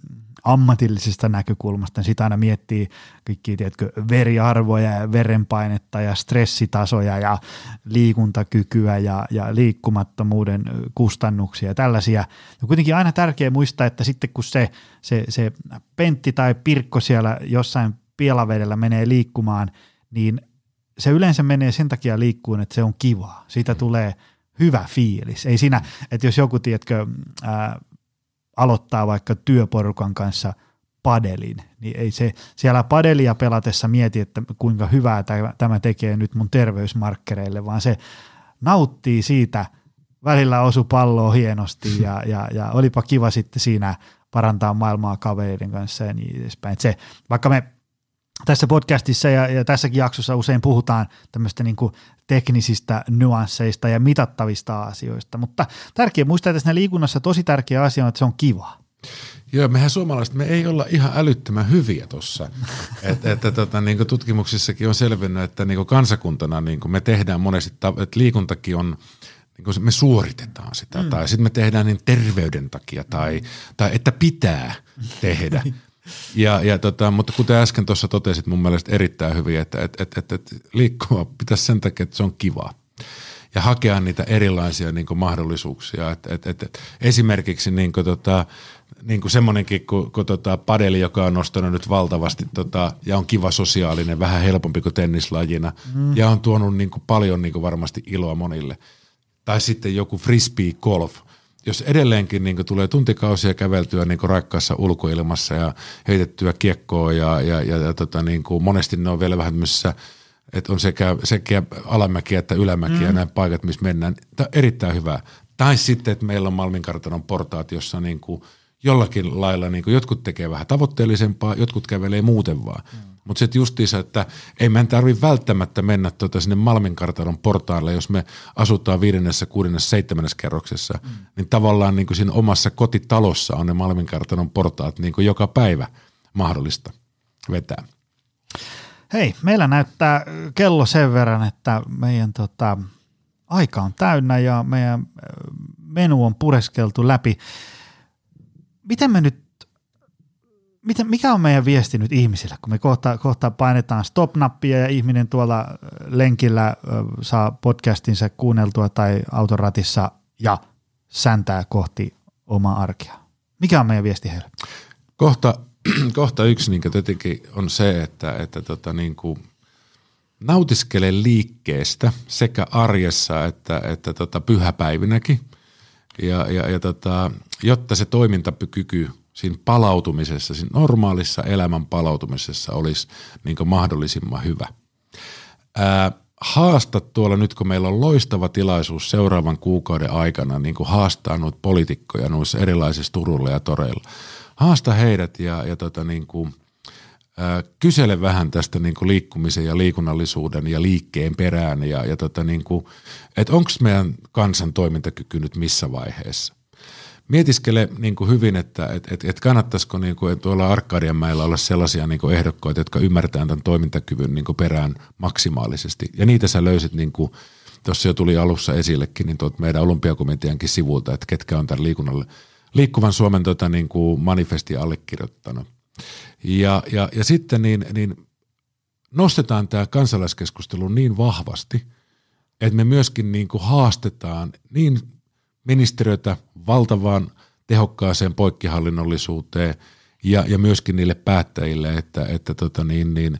ammatillisesta näkökulmasta, niin sitä aina miettii kaikki, tiedätkö, veriarvoja ja verenpainetta ja stressitasoja ja liikuntakykyä ja, ja liikkumattomuuden kustannuksia ja tällaisia. Ja kuitenkin aina tärkeää muistaa, että sitten kun se, se, se pentti tai pirkko siellä jossain pielavedellä menee liikkumaan, niin se yleensä menee sen takia liikkuun, että se on kivaa. Siitä tulee hyvä fiilis. Ei siinä, että jos joku, tiedätkö, ää, aloittaa vaikka työporukan kanssa padelin, niin ei se siellä padelia pelatessa mieti, että kuinka hyvää tämä tekee nyt mun terveysmarkkereille, vaan se nauttii siitä, välillä osu palloa hienosti ja, ja, ja olipa kiva sitten siinä parantaa maailmaa kavereiden kanssa ja niin edespäin. Et se, vaikka me tässä podcastissa ja, ja tässäkin jaksossa usein puhutaan tämmöistä niin kuin teknisistä nyansseista ja mitattavista asioista, mutta tärkeä muistaa, että siinä liikunnassa tosi tärkeä asia on, että se on kiva. Joo, mehän suomalaiset, me ei olla ihan älyttömän hyviä tuossa. että et, tota, niin tutkimuksissakin on selvinnyt, että niin kansakuntana niin me tehdään monesti, että liikuntakin on niin me suoritetaan sitä mm. tai sitten me tehdään niin terveyden takia tai, tai että pitää tehdä. Ja, ja tota, mutta kuten äsken tuossa totesit mun mielestä erittäin hyvin, että et, et, et, et liikkua pitäisi sen takia, että se on kivaa ja hakea niitä erilaisia niin kuin mahdollisuuksia. Et, et, et, et, esimerkiksi niin kuin, tota, niin kuin semmoinenkin kuin, kuin tota, padeli, joka on nostanut nyt valtavasti tota, ja on kiva sosiaalinen, vähän helpompi kuin tennislajina mm. ja on tuonut niin kuin, paljon niin kuin varmasti iloa monille. Tai sitten joku frisbee golf, jos edelleenkin niin tulee tuntikausia käveltyä niin raikkaassa ulkoilmassa ja heitettyä kiekkoa ja, ja, ja, ja tota, niin kuin monesti ne on vielä vähän tämmöisessä – että on sekä, sekä alamäkiä että ylämäkiä mm. ja näin paikat, missä mennään. Tämä on erittäin hyvä. Tai sitten, että meillä on Malminkartanon portaat, jossa niin kuin jollakin lailla niin kuin jotkut tekee vähän tavoitteellisempaa, jotkut kävelee muuten vaan. Mm. Mutta sitten justiinsa, että ei meidän tarvitse välttämättä mennä tuota sinne Malminkartanon portaalle, jos me asutaan viidennessä, kuudennessa, seitsemännessä kerroksessa, mm. niin tavallaan niin kuin siinä omassa kotitalossa on ne Malminkartanon portaat niin kuin joka päivä mahdollista vetää. Hei, meillä näyttää kello sen verran, että meidän tota, aika on täynnä ja meidän menu on pureskeltu läpi. Miten me nyt, miten, mikä on meidän viesti nyt ihmisille, kun me kohta, kohta painetaan stop-nappia ja ihminen tuolla lenkillä saa podcastinsa kuunneltua tai autoratissa ja säntää kohti omaa arkea? Mikä on meidän viesti heille? Kohta kohta yksi niin tietenkin on se, että, että tota, niin kuin nautiskele liikkeestä sekä arjessa että, että tota, pyhäpäivinäkin. Ja, ja, ja tota, jotta se toimintakyky siinä palautumisessa, siinä normaalissa elämän palautumisessa olisi niin mahdollisimman hyvä. Ää, haasta tuolla nyt, kun meillä on loistava tilaisuus seuraavan kuukauden aikana niin kuin haastaa noita poliitikkoja noissa erilaisissa Turulla ja Toreilla – haasta heidät ja, ja tota niin kuin, ää, kysele vähän tästä niin kuin liikkumisen ja liikunnallisuuden ja liikkeen perään ja, ja tota niin että onko meidän kansan toimintakyky nyt missä vaiheessa. Mietiskele niin kuin hyvin, että et, et, et kannattaisiko niin kuin, tuolla Arkadianmäellä olla sellaisia niin kuin ehdokkaita, jotka ymmärtää tämän toimintakyvyn niin kuin perään maksimaalisesti. Ja niitä sä löysit niin kuin, tuossa jo tuli alussa esillekin, niin tuot meidän olympiakomiteankin sivulta, että ketkä on tämän liikunnalle – liikkuvan Suomen tota, niin kuin manifesti allekirjoittanut. Ja, ja, ja sitten niin, niin nostetaan tämä kansalaiskeskustelu niin vahvasti, että me myöskin niin kuin haastetaan niin ministeriötä valtavaan tehokkaaseen poikkihallinnollisuuteen ja, ja myöskin niille päättäjille, että, että tota niin, niin,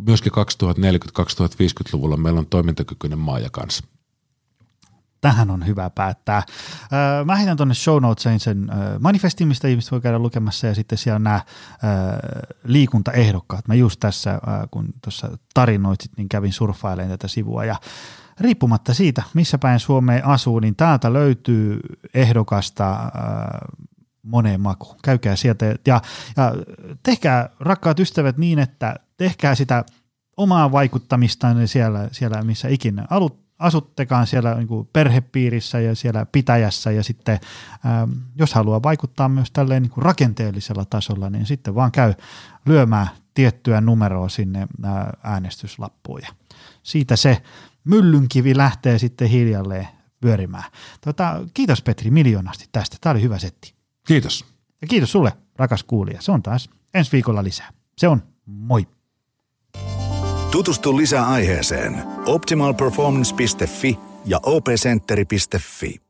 myöskin 2040-2050-luvulla meillä on toimintakykyinen maa ja kanssa tähän on hyvä päättää. Mä heitän tuonne show notesiin sen manifestin, mistä ihmiset voi käydä lukemassa ja sitten siellä nämä liikuntaehdokkaat. Mä just tässä, kun tuossa tarinoitit, niin kävin surffailemaan tätä sivua ja riippumatta siitä, missä päin Suomeen asuu, niin täältä löytyy ehdokasta moneen makuun. Käykää sieltä ja, ja tehkää rakkaat ystävät niin, että tehkää sitä omaa vaikuttamistaan siellä, siellä missä ikinä alut, asuttekaan siellä niin kuin perhepiirissä ja siellä pitäjässä ja sitten ähm, jos haluaa vaikuttaa myös tälleen niin kuin rakenteellisella tasolla, niin sitten vaan käy lyömään tiettyä numeroa sinne äh, äänestyslappuun ja siitä se myllynkivi lähtee sitten hiljalleen pyörimään. Tota, kiitos Petri miljoonasti tästä. Tämä oli hyvä setti. Kiitos. Ja kiitos sulle, rakas kuulija. Se on taas ensi viikolla lisää. Se on moi. Tutustu lisää aiheeseen optimalperformance.fi ja opcenteri.fi.